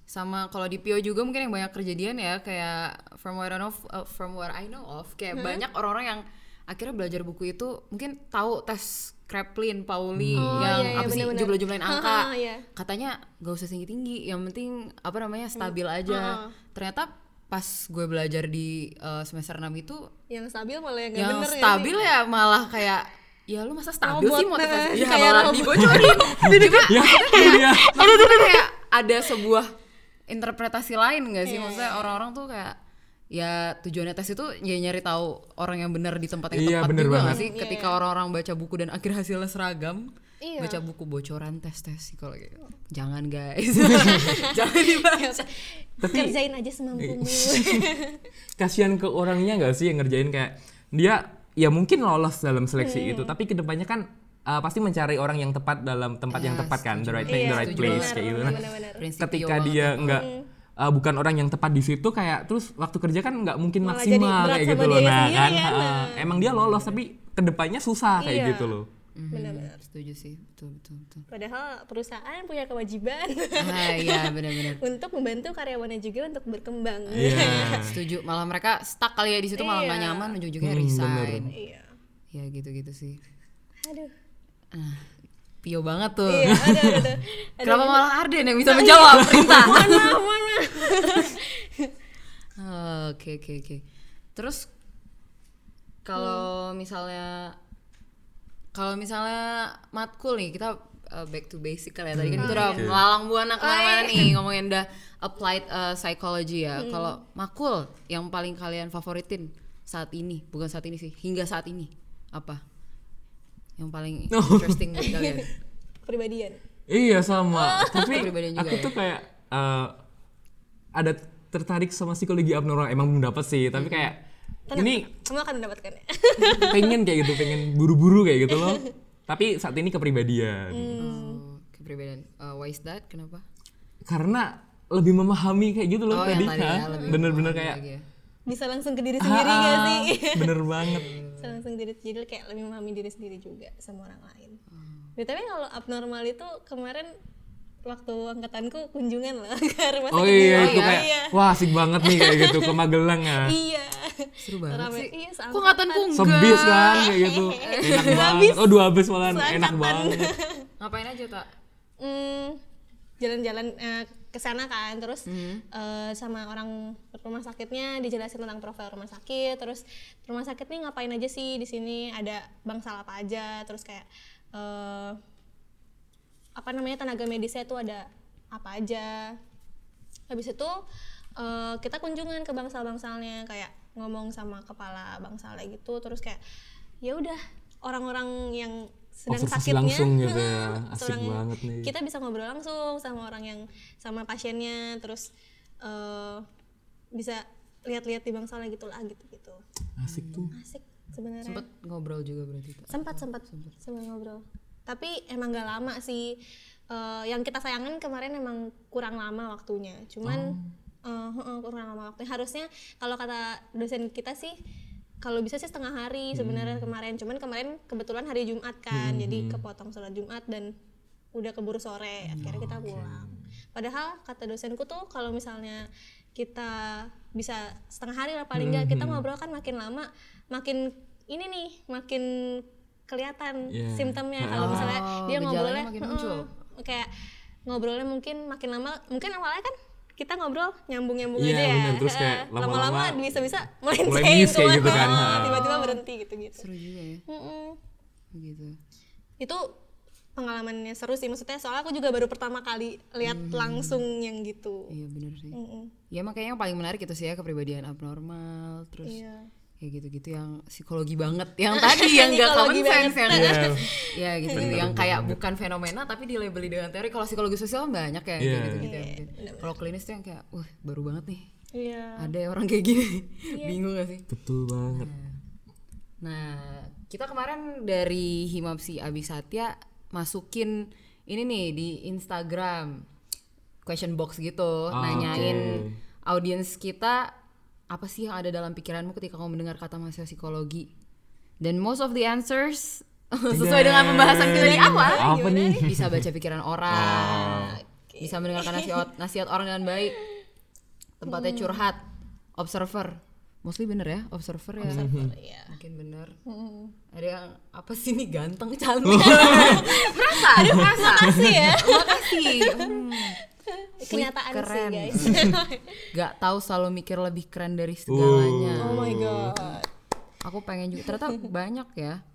sama kalau di PO juga mungkin yang banyak kejadian ya kayak from what I know uh, from what I know of kayak banyak orang-orang yang akhirnya belajar buku itu mungkin tahu tes Kraepelin, Pauli Oh, yang iya, iya, apa sih jumlah-jumlahin angka. Haha, iya. katanya gak usah tinggi-tinggi yang penting apa namanya stabil aja. Ha-ha. ternyata pas gue belajar di uh, semester 6 itu yang stabil malah yang yang bener ya stabil ya malah kayak ya lu masa stabil Robot, sih motivasi? Nah, ya kayak malah dibocorin. ya itu dia maksudnya kayak ada sebuah interpretasi lain gak sih? Maksudnya orang-orang tuh kayak ya tujuannya tes itu ya nyari tahu orang yang benar di tempat yang Iya, tepat bener juga banget. sih? Ketika orang-orang baca buku dan akhir hasilnya seragam Iya. baca buku bocoran tes tes psikologi jangan guys. Jangan dibaca kerjain aja semampumu kasihan ke orangnya nggak sih yang ngerjain kayak dia ya mungkin lolos dalam seleksi itu tapi ke depannya kan uh, pasti mencari orang yang tepat dalam tempat yang Iya, tepat kan the right thing Iya, the right setuju. place banget. kayak gitu. nah ketika dia nggak uh, bukan orang yang tepat di situ kayak terus waktu kerja kan nggak mungkin Malah maksimal kayak gitu loh. nah sendiri kan? uh, nah. emang dia lolos tapi ke depannya susah kayak Iya. gitu loh. Benar-benar. Setuju sih. Betul betul betul. Padahal perusahaan punya kewajiban ah iya benar-benar. untuk membantu karyawannya juga untuk berkembang. Iya. Setuju. Malah mereka stuck kali ya di situ malah nggak Iya. nyaman ujung-ujungnya Hmm, resign. iya. Ya gitu-gitu sih. Aduh. Ah pio banget tuh. Iya ada ada ada. Kenapa malah Arden yang bisa menjawab? Perintah mohon maaf mohon maaf Ah, Oke oke oke. Terus kalau misalnya kalau misalnya matkul nih kita uh, back to basic kali ya. Tadi kan kita udah Oke. melalang buana ke mana-mana nih ngomongin udah applied uh, psychology ya. Kalau makul yang paling kalian favoritin saat ini bukan saat ini sih hingga saat ini apa? Yang paling interesting buat kalian? kepribadian Iya sama. Tapi Kepribadian juga aku ya? tuh kayak eh, ada tertarik sama psikologi abnormal emang belum dapet sih. Tapi kayak ini kamu akan mendapatkannya pengen kayak gitu, pengen buru-buru kayak gitu loh. Tapi saat ini kepribadian. Oh, kepribadian. Uh, why is that? Kenapa? Karena lebih memahami kayak gitu loh Oh, tadi. ya, lebih Bener-bener kayak ya. bisa langsung ke diri sendiri ah, gak ah, sih Bener banget. Bisa langsung diri jadi kayak lebih memahami diri sendiri juga sama orang lain Hmm. Ya, tapi kalau abnormal itu kemarin waktu angkatanku kunjungan lah ke rumah Oh sakit iya itu Iya. kayak iya wah asik banget nih kayak gitu ke Magelang ya. iya Seru banget Rame. sih. iya Kok ngatanku enggak? Sebis kan kayak gitu. Enak banget. Oh dua bis malah enak banget. Ngapain aja tak? Hmm, jalan-jalan eh, ke sana kan. Terus Hmm. eh, sama orang rumah sakitnya dijelasin tentang profil rumah sakit. Terus rumah sakit nih ngapain aja sih di sini? Ada bangsal apa aja. Terus kayak eh, apa namanya tenaga medisnya tuh ada apa aja. Habis itu eh, kita kunjungan ke bangsal-bangsalnya. Kayak ngomong sama kepala bangsalnya gitu. Terus kayak ya udah orang-orang yang sedang Observasi sakitnya. langsung gitu ya. Asik seorang- banget nih. kita bisa ngobrol langsung sama orang yang sama pasiennya terus eh, bisa lihat-lihat di bangsalnya gitu lah gitu gitu Asik tuh. asik sebenarnya. Sempet ngobrol juga berarti sempat sempat sempat ngobrol. Tapi emang gak lama sih. Eh, yang kita sayangin kemarin emang kurang lama waktunya. Cuman Eh, heeh, kurang lama waktunya. Harusnya kalau kata dosen kita sih kalau bisa sih setengah hari sebenarnya kemarin. Cuman kemarin kebetulan hari Jumat kan jadi kepotong sholat Jumat dan udah keburu sore akhirnya kita pulang. Padahal kata dosenku tuh kalau misalnya kita bisa setengah hari lah paling nggak kita ngobrol kan makin lama makin ini nih makin kelihatan Iya. simptomnya. Kalau misalnya Oh, dia gejalanya ngobrolnya muncul. kayak ngobrolnya mungkin makin lama mungkin awalnya kan kita ngobrol nyambung-nyambung Iya, aja ya bener. Terus kayak lama-lama bisa-bisa mulai melenceng kayak gitu kan. tiba-tiba berhenti gitu-gitu Seru juga ya. Mm-mm. Begitu. itu pengalamannya seru sih maksudnya soalnya aku juga baru pertama kali lihat Hmm. langsung yang gitu Iya bener sih. Mm-mm. Ya makanya yang paling menarik itu sih ya kepribadian abnormal, terus Iya. Kayak gitu-gitu yang psikologi banget, yang tadi yang gak common sense yang Iya. ya gitu, yang kayak bukan fenomena tapi dilabeli dengan teori. Kalau psikologi sosial kan banyak ya, Iya. kayak gitu-gitu. ya mungkin. Kalau klinis tuh yang kayak, wah baru banget nih, iya ada orang kayak gini, bingung gak sih? Betul banget. Nah, kita kemarin dari Himapsi Abisatya masukin ini nih di Instagram question box gitu, Ah, nanyain oke. audiens kita apa sih yang ada dalam pikiranmu ketika kamu mendengar kata mahasiswa psikologi? Dan most of the answers sesuai dengan pembahasan kita di awal. Apa nih? bisa baca pikiran orang, bisa mendengarkan nasihat nasihat orang dengan baik, tempatnya curhat, observer, mostly bener ya, observer ya, iya mungkin bener. Mm-mm. Ada yang apa sih nih ganteng cantik, merasa, ada merasa, makasih ya makasih, Hmm, kenyataan sih keren. guys gak tahu selalu mikir lebih keren dari segalanya. oh my god Aku pengen juga, ternyata banyak ya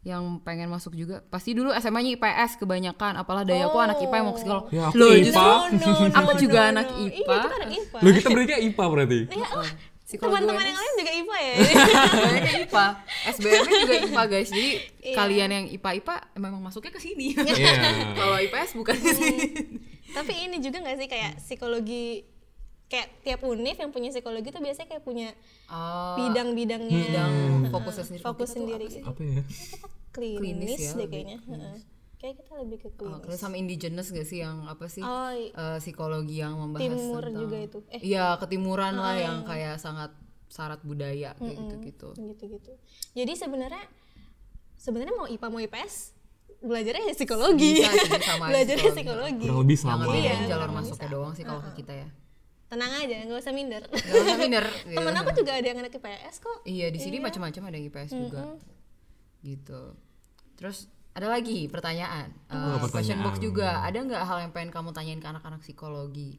yang pengen masuk juga. Pasti dulu SMA-nya IPS kebanyakan, apalah daya aku anak IPA yang mau ke psikolog. Ya, aku Loh, IPA. justru no, no, aku no, juga no, anak no. IPA. iya kita anak IPA Lu kita berarti IPA berarti? Iya, oh, Psikologi teman-teman yang lain juga IPA ya Banyak IPA. SBM -nya juga IPA guys. Jadi Iya. kalian yang IPA IPA memang masuknya ke sini. Iya. Kalau IPS bukan ke sini. tapi ini juga nggak sih kayak psikologi kayak tiap univ yang punya psikologi tuh biasanya kayak punya Oh, bidang-bidangnya bidang fokusnya sendiri. fokus sendiri apa sih? Apa ya? klinis, Klinis ya, deh kayaknya Heeh. Kayak kita lebih ke Oh, klinis kalau sama indigenous gak sih yang apa sih? oh i- Eh, psikologi yang membahas timur tentang juga itu eh Iya, ketimuran lah yang kayak sangat syarat budaya kayak gitu-gitu. gitu-gitu jadi sebenarnya sebenarnya mau IPA mau IPS belajarnya ya psikologi Bisa sama aja belajarnya psikologi. Kurang lebih Yang sama. Iya, jalur masuknya doang sih kalau ke kita ya. tenang aja nggak usah minder Gak usah minder. gitu. temen aku juga ada yang anak IPS kok Iya, di sini macam-macam ada yang IPS juga. Gitu. Terus ada lagi pertanyaan. Eh, Oh, question pertanyaan. box juga. Ada nggak hal yang pengen kamu tanyain ke anak-anak psikologi?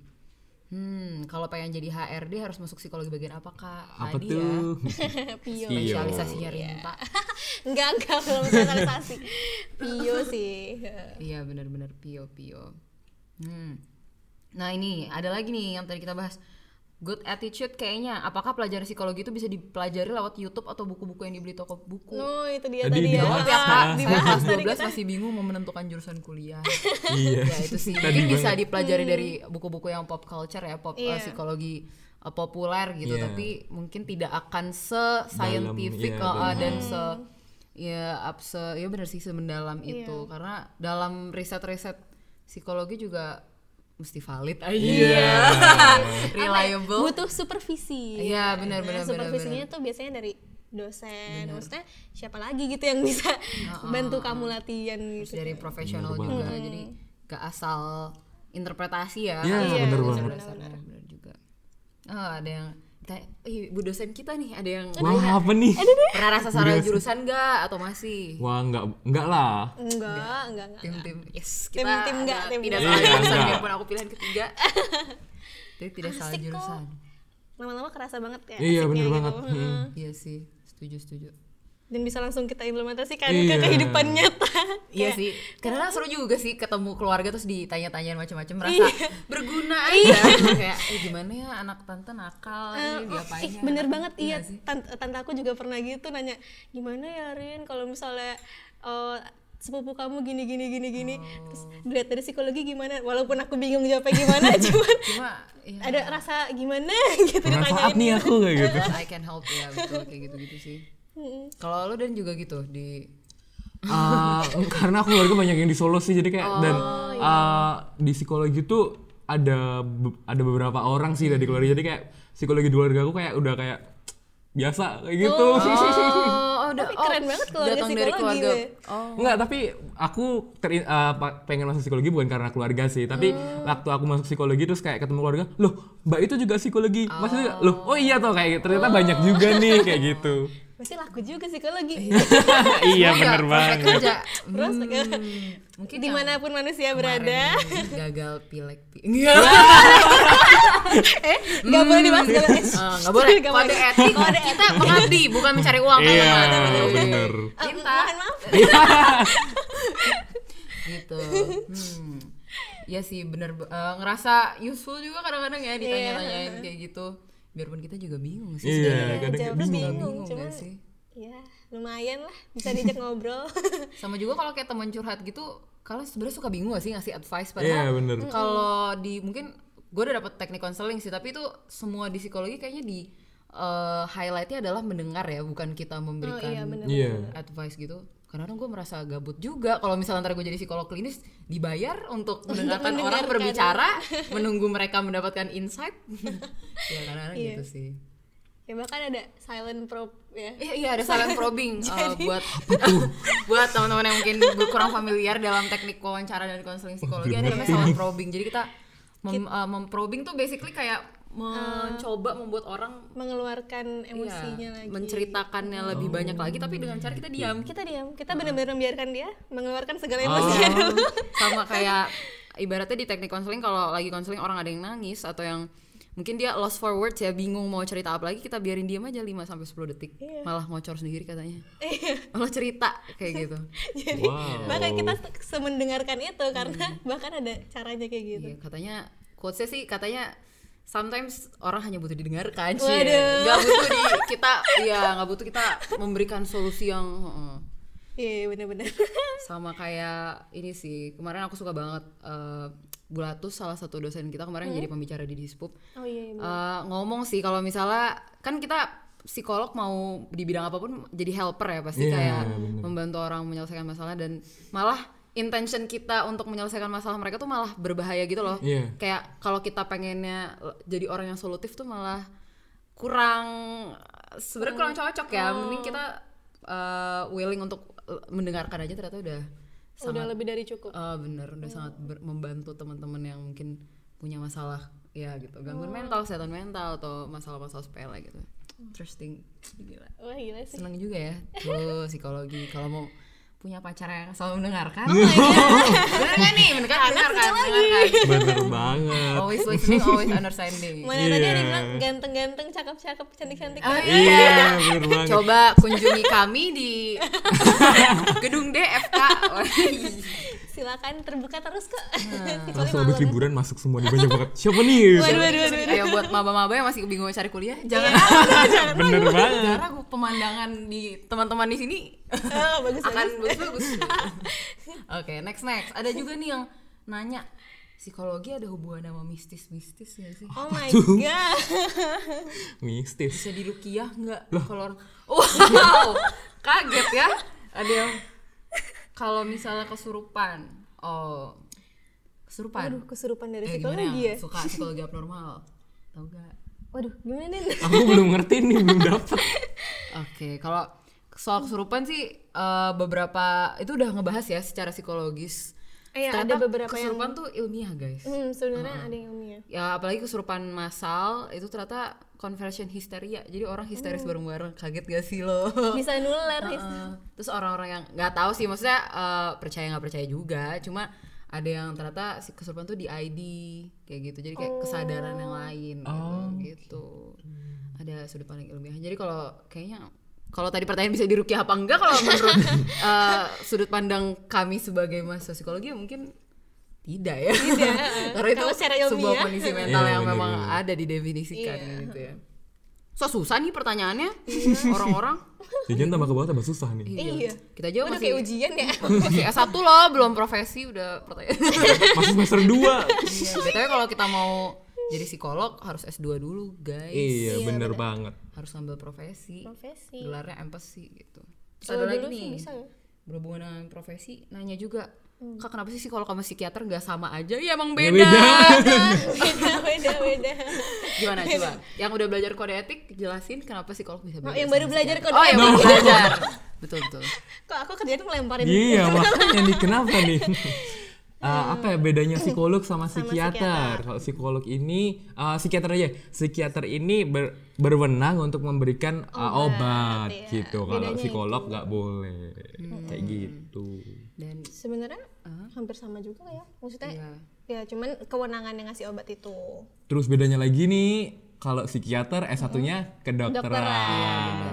Hmm, kalau pengen jadi HRD harus masuk psikologi bagian apa kak? Apa Tadi ya, tuh? Pio spesialisasinya Rinta. enggak enggak belum spesialisasi Pio sih Iya benar-benar pio pio. Hmm. Nah ini ada lagi nih yang tadi kita bahas. Good attitude kayaknya. Apakah pelajaran psikologi itu bisa dipelajari lewat YouTube atau buku-buku yang dibeli toko buku? oh itu dia Tadi tadi ya Ah, saya dibahas kelas tadi 12 masih bingung mau menentukan jurusan kuliah. Iya. ya itu sih. Tadi Mungkin bisa dipelajari dari buku-buku yang pop culture ya, pop uh, Iya. psikologi uh, populer gitu. Iya. Tapi mungkin tidak akan se scientific iya, uh, benar. dan se ya up se ya benar sih semendalam itu karena dalam riset-riset psikologi juga mesti valid. Aja Iya. reliable. Butuh supervisi. Iya, benar, benar, benar, supervisinya tuh biasanya dari dosen. Maksudnya siapa lagi gitu yang bisa bantu kamu latihan Terus gitu. dari profesional Bener juga jadi gak asal interpretasi ya. Iya, Iya, bener bener, banget. bener, bener. Juga. Oh ada yang kita ih bu dosen kita nih ada yang Wah, apa nih? pernah rasa salah jurusan gak atau masih Wah, enggak enggak lah. enggak enggak enggak tim tim yes Tim- kita tim nggak, ada- tim tidak salah Iya, jurusan nggak. biarpun aku pilihan ketiga tapi tidak salah jurusan lama-lama kerasa banget ya Iya, asiknya bener gitu. banget. Heeh. Hmm. iya sih setuju setuju dan bisa langsung kita implementasikan Iya. ke kehidupan nyata Iya Kayak, sih, karena seru juga sih ketemu keluarga terus ditanya-tanyain macam-macam, merasa Iya. berguna aja. kayak, eh gimana ya anak tante nakal, ini diapain Ih, ya bener anak?" banget iya nggak sih? tante, tante aku juga pernah gitu nanya gimana ya Rin kalau misalnya eh, sepupu kamu gini gini gini gini terus dilihat dari psikologi gimana walaupun aku bingung jawabnya gimana cuman Cuma, ya, ada rasa gimana gitu saat ditanyain nih aku kayak gitu. I can help ya, betul kayak gitu-gitu sih. Kalau lo dan juga gitu di Ah, karena aku keluarga banyak yang di Solo sih jadi kayak dan Oh, iya. ah, di psikologi tuh ada be- ada beberapa orang sih dari keluarga jadi kayak psikologi di keluarga aku kayak udah kayak biasa kayak gitu Oh, udah Tapi oh, keren banget keluarga datang dari psikologi keluarga. gue. Oh. Enggak, tapi aku ter- uh, pa- pengen masuk psikologi bukan karena keluarga sih, tapi waktu aku masuk psikologi terus kayak ketemu keluarga, loh, Mbak itu juga psikologi, itu juga, loh, oh iya toh kayak ternyata banyak juga nih kayak gitu. Masih laku juga psikologi. iya bener prospek banget. kerja. Terus Hmm, mungkin di mana pun manusia berada, gagal pilek. pi- Enggak. eh nggak boleh nggak boleh. Eh, nggak boleh. Nggak Kode boleh. etik. Kita mengabdi, bukan mencari uang. Iya, bener. Eh, Cinta. mohon maaf. gitu hmm. Iya sih bener eh, ngerasa useful juga kadang-kadang ya ditanya-tanyain kayak gitu biarpun kita juga bingung sih Iya, sebenarnya. kadang bingung. bingung, bingung cuman gak sih ya lumayan lah bisa diajak ngobrol. sama juga kalau kayak teman curhat gitu kalau sebenarnya suka bingung gak sih ngasih advice Iya, padahal bener. kalau di mungkin gue udah dapet teknik konseling sih tapi itu semua di psikologi kayaknya di eh, highlightnya adalah mendengar ya bukan kita memberikan iya, bener. Iya. advice gitu karena gue merasa gabut juga. Kalau misalnya ntar gue jadi psikolog klinis dibayar untuk mendengarkan orang berbicara menunggu mereka mendapatkan insight. Ya kadang-kadang Iya. gitu sih. Ya bahkan ada silent probe ya. Iya, iya ada silent probing. Uh, buat buat teman-teman yang mungkin kurang familiar dalam teknik wawancara dan konseling psikologi ada namanya silent probing. Jadi kita mem, uh, memprobing tuh basically kayak mencoba membuat orang mengeluarkan emosinya iya, lagi. menceritakannya lebih banyak lagi tapi dengan cara kita diam. Kita diam, kita benar-benar membiarkan dia mengeluarkan segala Oh. emosinya dulu. Sama kayak ibaratnya di teknik konseling kalau lagi konseling orang ada yang nangis atau yang mungkin dia lost for words ya bingung mau cerita apa lagi kita biarin diam aja 5 sampai 10 detik. Malah ngocor sendiri katanya. Malah cerita kayak gitu. Jadi Wow. bahkan kita se- semendengarkan itu karena bahkan ada caranya kayak gitu. Iya, katanya quotesnya sih katanya sometimes orang hanya butuh didengarkan sih. Nggak butuh di kita ya nggak butuh kita memberikan solusi yang heeh. Iya benar-benar. sama kayak ini sih kemarin aku suka banget eh, Bulatus salah satu dosen kita kemarin jadi pembicara di Dispup Oh iya. iya. Eh, ngomong sih kalau misalnya kan kita psikolog mau di bidang apa pun jadi helper ya pasti Iya, kayak bener. membantu orang menyelesaikan masalah dan malah intention kita untuk menyelesaikan masalah mereka tuh malah berbahaya gitu loh. Iya. kayak kalau kita pengennya jadi orang yang solutif tuh malah kurang sebenarnya kurang cocok ya. Mending kita uh, willing untuk uh, mendengarkan aja ternyata udah Udah sangat lebih dari cukup. uh, bener. Udah sangat ber- membantu teman-teman yang mungkin punya masalah ya gitu. Gangguan mental kesehatan mental atau masalah-masalah sepele gitu. Interesting. Gila Wah gila sih. seneng juga ya. Tuh psikologi. Kalau mau punya pacar yang selalu mendengarkan. Oh bener gak nih? Mendengarkan mendengarkan mendengarkan Bener banget. always listening always understanding. Mana tadi ada yang Iya. bilang ganteng-ganteng, cakep-cakep, cantik-cantik. Oh, Iya, bener banget. coba kunjungi kami di gedung DFK Silakan terbuka terus kok. Nah. Habis liburan masuk semua nih banyak banget. Siapa nih? Waduh, waduh, waduh. ayo buat maba-maba yang masih bingung cari kuliah jangan Bener banget. jangan ragu pemandangan di teman-teman di sini Oh, bagus akan bagus. bagus-bagus oke next next ada juga nih yang nanya psikologi ada hubungan sama mistis-mistis gak sih Oh my god. Mistis. bisa dirukiah nggak kalau orang wow kaget ya ada yang kalau misalnya kesurupan oh kesurupan Aduh, kesurupan dari eh, psikologi ya. suka psikologi abnormal tau gak Waduh, gimana nih? Aku belum ngerti nih, belum dapet. Oke, kalau soal kesurupan sih eh, beberapa itu udah ngebahas ya secara psikologis. Iya, Ternyata ada beberapa yang- kesurupan tuh ilmiah guys. Hmm, sebenarnya ada yang umumnya. Ya apalagi kesurupan massal itu ternyata conversion hysteria. Jadi orang Oh. histeris bareng-bareng. Kaget gak sih lo? Bisa nular. Heeh. Terus orang-orang yang nggak tahu sih, maksudnya eh, percaya nggak percaya juga. Cuma ada yang ternyata si kesurupan tuh di ID kayak gitu. Jadi kayak kesadaran yang lain gitu. gitu. Ada sudut pandang ilmiah. Jadi kalau kayaknya kalau tadi pertanyaan bisa dirukiah apa enggak kalau menurut eh, sudut pandang kami sebagai mahasiswa psikologi ya mungkin tidak ya. Karena itu secara sebuah ilmiah. kondisi mental Iya, yang bener, memang bener. ada didefinisikan Iya. gitu ya. So susah nih pertanyaannya orang-orang. Jangan tambah ke bawah tambah susah nih. Iya. Kita aja Udah masih kayak ujian ya. masih S1 loh, belum profesi udah pertanyaan. Masih semester 2. Iya, BTW kalau kita mau jadi psikolog harus S2 dulu, guys. Iya, bener banget. Harus ngambil profesi. Profesi. Gelarnya empathy gitu. Terus Kalau ada lagi dulu sih nih. bisa ya? Berhubungan dengan profesi, nanya juga kak kenapa sih psikolog sama psikiater nggak sama aja ya emang Ya, beda, beda. beda beda beda gimana coba yang udah belajar kode etik jelasin kenapa psikolog bisa beda Oh, yang baru belajar psikiater. kode oh yang etik. baru belajar betul betul kok aku kerjaan melemparin Iya, makanya nih kenapa nih? Uh, apa ya bedanya psikolog sama, psikiater? Kalau psikolog ini uh, psikiater aja. Psikiater ini ber- berwenang untuk memberikan uh, obat, iya. gitu. Kalau psikolog nggak boleh. Kayak gitu. dan sebenarnya hampir sama juga ya maksudnya Iya. ya cuman kewenangan yang ngasih obat itu Terus bedanya lagi nih kalau psikiater S1-nya kedokteran. Kedokteran.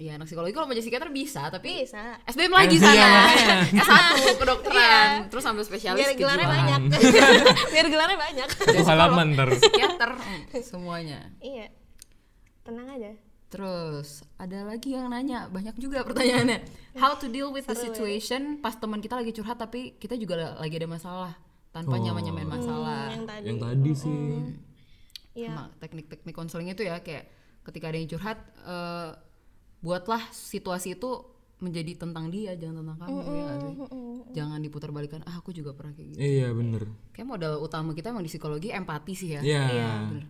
Iya, anak psikologi kalau mau jadi psikiater bisa, tapi bisa SBM lagi iya, sana. makanya. S1 kedokteran, terus ambil spesialis biar gelarnya kejiwaan. banyak biar gelarnya banyak Itu halaman ntar. Psikiater mm, semuanya. iya tenang aja Terus ada lagi yang nanya, banyak juga pertanyaannya. How to deal with the situation pas teman kita lagi curhat tapi kita juga lagi ada masalah tanpa nyaman-nyamain masalah. yang tadi Yang tadi sih. iya Sama teknik-teknik konseling itu ya kayak ketika ada yang curhat eh, buatlah situasi itu menjadi tentang dia jangan tentang kamu ya nggak sih? Jangan diputar balikan ah aku juga pernah kayak gitu. Iya bener. Kayak modal utama kita emang di psikologi empati sih ya. Iya. Bener.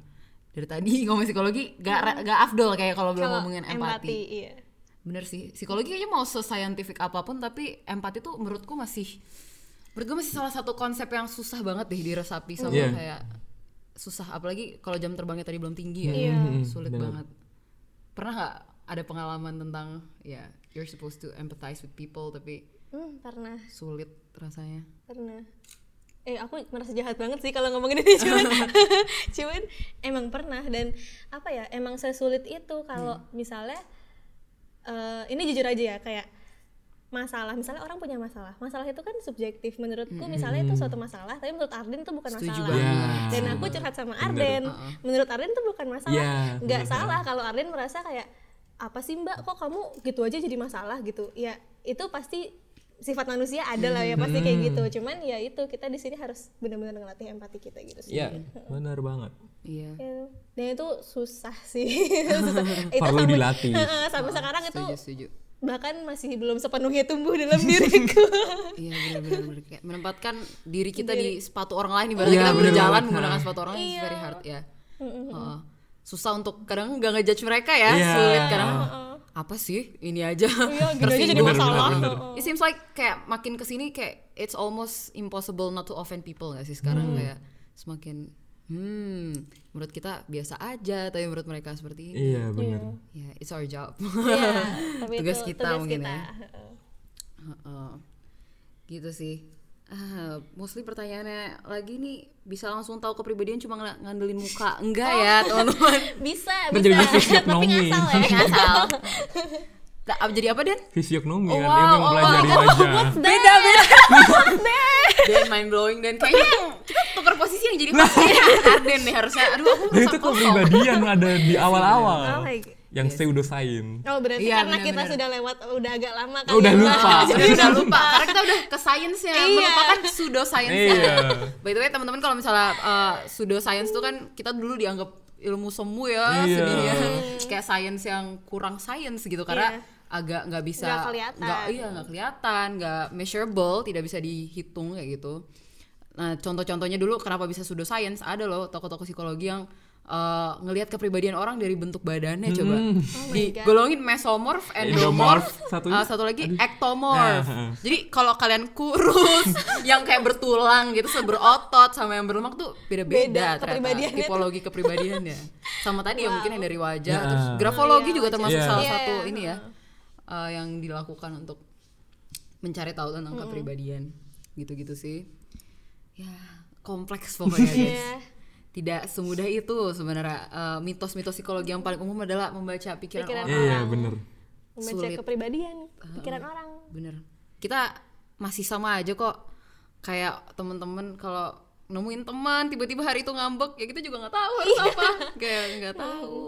Dari tadi ngomong psikologi gak, gak afdol kayak kalau belum ngomongin empati. empati iya Bener sih, psikologi kayaknya mau sescientific apa pun tapi empati tuh menurutku masih menurut gue masih salah satu konsep yang susah banget deh diresapi sama Iya. kayak susah apalagi kalau jam terbangnya tadi belum tinggi ya Iya. sulit banget pernah nggak ada pengalaman tentang ya you're supposed to empathize with people tapi hmm, pernah. sulit rasanya. Pernah. Eh aku merasa jahat banget sih kalau ngomongin ini cuman cuman emang pernah dan apa ya emang sesulit itu kalau misalnya eh, ini jujur aja ya kayak masalah misalnya orang punya masalah. Masalah itu kan subjektif. Menurutku misalnya itu suatu masalah tapi menurut Arden itu bukan Setuju masalah. Ya. dan aku curhat sama Arden. Menurut Arden itu bukan masalah. Iya, nggak bener. salah kalau Arden merasa kayak apa sih mbak? Kok kamu gitu aja jadi masalah? gitu. Ya itu pasti sifat manusia ada lah ya pasti kayak gitu. Cuman ya itu kita di sini harus benar-benar ngelatih empati kita gitu sih. Iya, benar banget. iya. Ya, dan itu susah sih. Susah. itu Perlu sampai- dilatih. Heeh, sampai sekarang itu setuju setuju. bahkan masih belum sepenuhnya tumbuh dalam diriku. Iya benar-benar kayak menempatkan diri kita di sepatu orang lain ibaratnya Iya, kita bener berjalan menggunakan sepatu orang lain Iya. very hard ya. Heeh. Susah untuk kadang nggak ngejudge mereka ya, Iya. sulit kadang. Apa sih ini aja? Iya, aja jadi masalah. bener, It seems like kayak makin ke sini kayak it's almost impossible not to offend people gak sih sekarang kayak semakin hmm menurut kita biasa aja tapi menurut mereka seperti ini. Iya, benar. Ya, it's our job. Iya, tapi Tugas itu kita tugas mungkin kita. ya. Heeh. Heeh. gitu sih ah mostly pertanyaannya lagi nih bisa langsung tahu kepribadian cuma ng- ngandelin muka? Enggak ya teman-teman. Bisa bisa. tapi ngasal ya. Ngasal. Tak, apa- jadi apa Den? Fisiognomi kan, wow, dia oh mempelajari my God. wajah. beda beda. Den mind blowing Dan kayaknya kita tukar posisi yang jadi pasti Arden nih harusnya. Aduh aku Nah, itu kepribadian ada di Oh awal-awal. God. Yang pseudosain. Oh berarti Iya, karena kita benar-benar. sudah lewat udah agak lama kan Oh, udah ya, lupa. Jadi udah lupa karena kita udah ke sainsnya Iya. melupakan pseudo science Iya. by the way teman-teman kalau misalnya uh, pseudo science tuh kan kita dulu dianggap ilmu semu ya Iya. sedihnya kayak science yang kurang science gitu karena Iya. agak nggak bisa Nggak kelihatan. nggak iya nggak kelihatan nggak measurable tidak bisa dihitung kayak gitu nah contoh-contohnya dulu kenapa bisa pseudo science ada loh tokoh-tokoh psikologi yang uh, ngelihat kepribadian orang dari bentuk badannya coba. Oh digolongin mesomorph Endomorph, endomorph satunya. uh, satu lagi ectomorph. Ah, ah. jadi kalau kalian kurus yang kayak bertulang gitu so berotot sama yang berlemak tuh Beda beda-beda ternyata tipologi kepribadiannya. Sama tadi ya mungkin yang dari wajah Ya. terus grafologi juga termasuk Iya. salah Iya, satu iya. ini ya uh, yang dilakukan untuk mencari tahu tentang kepribadian. Gitu-gitu sih. Ya kompleks pokoknya guys. Iya. Tidak semudah itu sebenarnya. Uh, mitos-mitos psikologi yang paling umum adalah membaca pikiran, Pikiran orang. Iya, bener. Membaca Sulit. kepribadian, pikiran orang. bener. Kita masih sama aja kok. Kayak temen-temen kalau nemuin teman tiba-tiba hari itu ngambek ya kita juga nggak tahu harus Iya. apa. Kayak nggak tahu.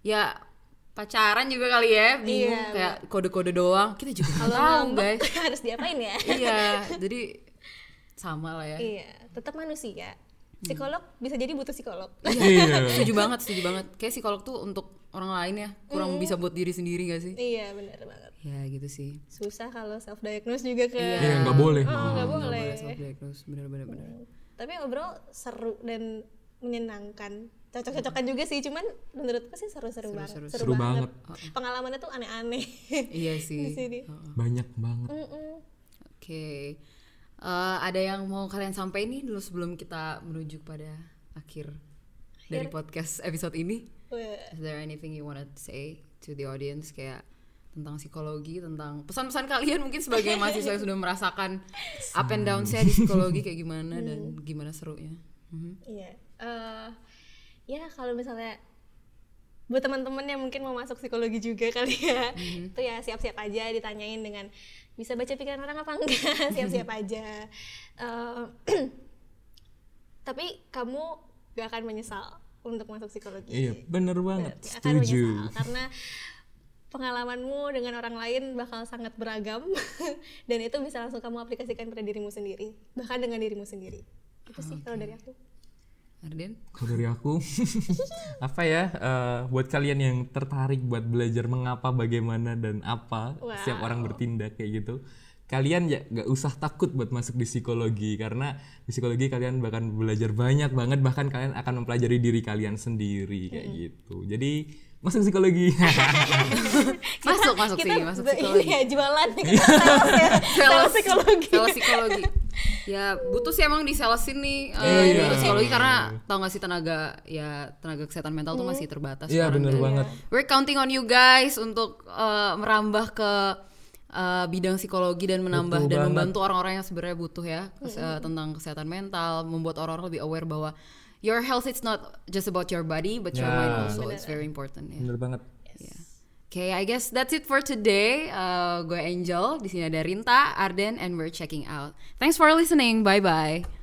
ya pacaran juga kali ya bingung. Iya, kayak kode-kode doang. Kita juga nggak tahu ngambek guys. harus diapain ya? iya jadi sama lah ya. Iya, tetap manusia. Psikolog bisa jadi butuh psikolog. Iya. setuju banget setuju banget. Kayak psikolog tuh untuk orang lain ya kurang bisa buat diri sendiri gak sih? Iya benar banget. Ya gitu sih. Susah kalau self diagnose juga ke Iya, nggak boleh. oh nggak Nggak boleh self diagnose bener-bener bener tapi overall seru dan menyenangkan. Cocok-cocokan juga sih cuman menurutku sih seru-seru banget. seru, Seru banget, banget. pengalamannya tuh aneh-aneh. Iya di sih. sini. Banyak banget. Mm-mm. Oke, Eh, ada yang mau kalian sampaikan nih dulu sebelum kita menuju pada akhir dari podcast episode ini? Is there anything you wanna say to the audience kayak tentang psikologi, tentang pesan-pesan kalian mungkin sebagai mahasiswa yang sudah merasakan up and down saya di psikologi kayak gimana dan gimana serunya? Mhm. Iya. Eh, ya kalau misalnya buat teman-teman yang mungkin mau masuk psikologi juga kali ya, itu ya siap-siap aja ditanyain dengan bisa baca pikiran orang apa enggak, siap-siap aja. Eh, tapi kamu gak akan menyesal untuk masuk psikologi. Iya, bener banget. Gak akan Setuju. menyesal karena pengalamanmu dengan orang lain bakal sangat beragam dan itu bisa langsung kamu aplikasikan pada dirimu sendiri, bahkan dengan dirimu sendiri. Itu sih kalau dari aku. Arden? Kalau dari aku, apa ya, eh, buat kalian yang tertarik buat belajar mengapa, bagaimana, dan apa setiap orang bertindak kayak gitu, kalian ya gak usah takut buat masuk di psikologi karena di psikologi kalian bahkan belajar banyak banget, bahkan kalian akan mempelajari diri kalian sendiri kayak gitu. Jadi masuk psikologi. Masuk, masuk kita sih, masuk psikologi. Iya, jualan kita sales ya. Sales psikologi. Sales psikologi. Ya butuh sih emang di salesin nih uh, Iya. butuh psikologi karena tau gak sih tenaga ya tenaga kesehatan mental tuh masih terbatas. Iya sekarang bener dan banget. We're counting on you guys untuk uh, merambah ke uh, bidang psikologi dan menambah Betul dan banget. membantu orang-orang yang sebenarnya butuh ya kes- uh, tentang kesehatan mental, membuat orang-orang lebih aware bahwa your health it's not just about your body but your Ya. mind also. It's very important ya. bener banget. Oke, I guess that's it for today. Uh, gue Angel, di sini ada Rinta, Arden, and we're checking out. Thanks for listening. Bye bye.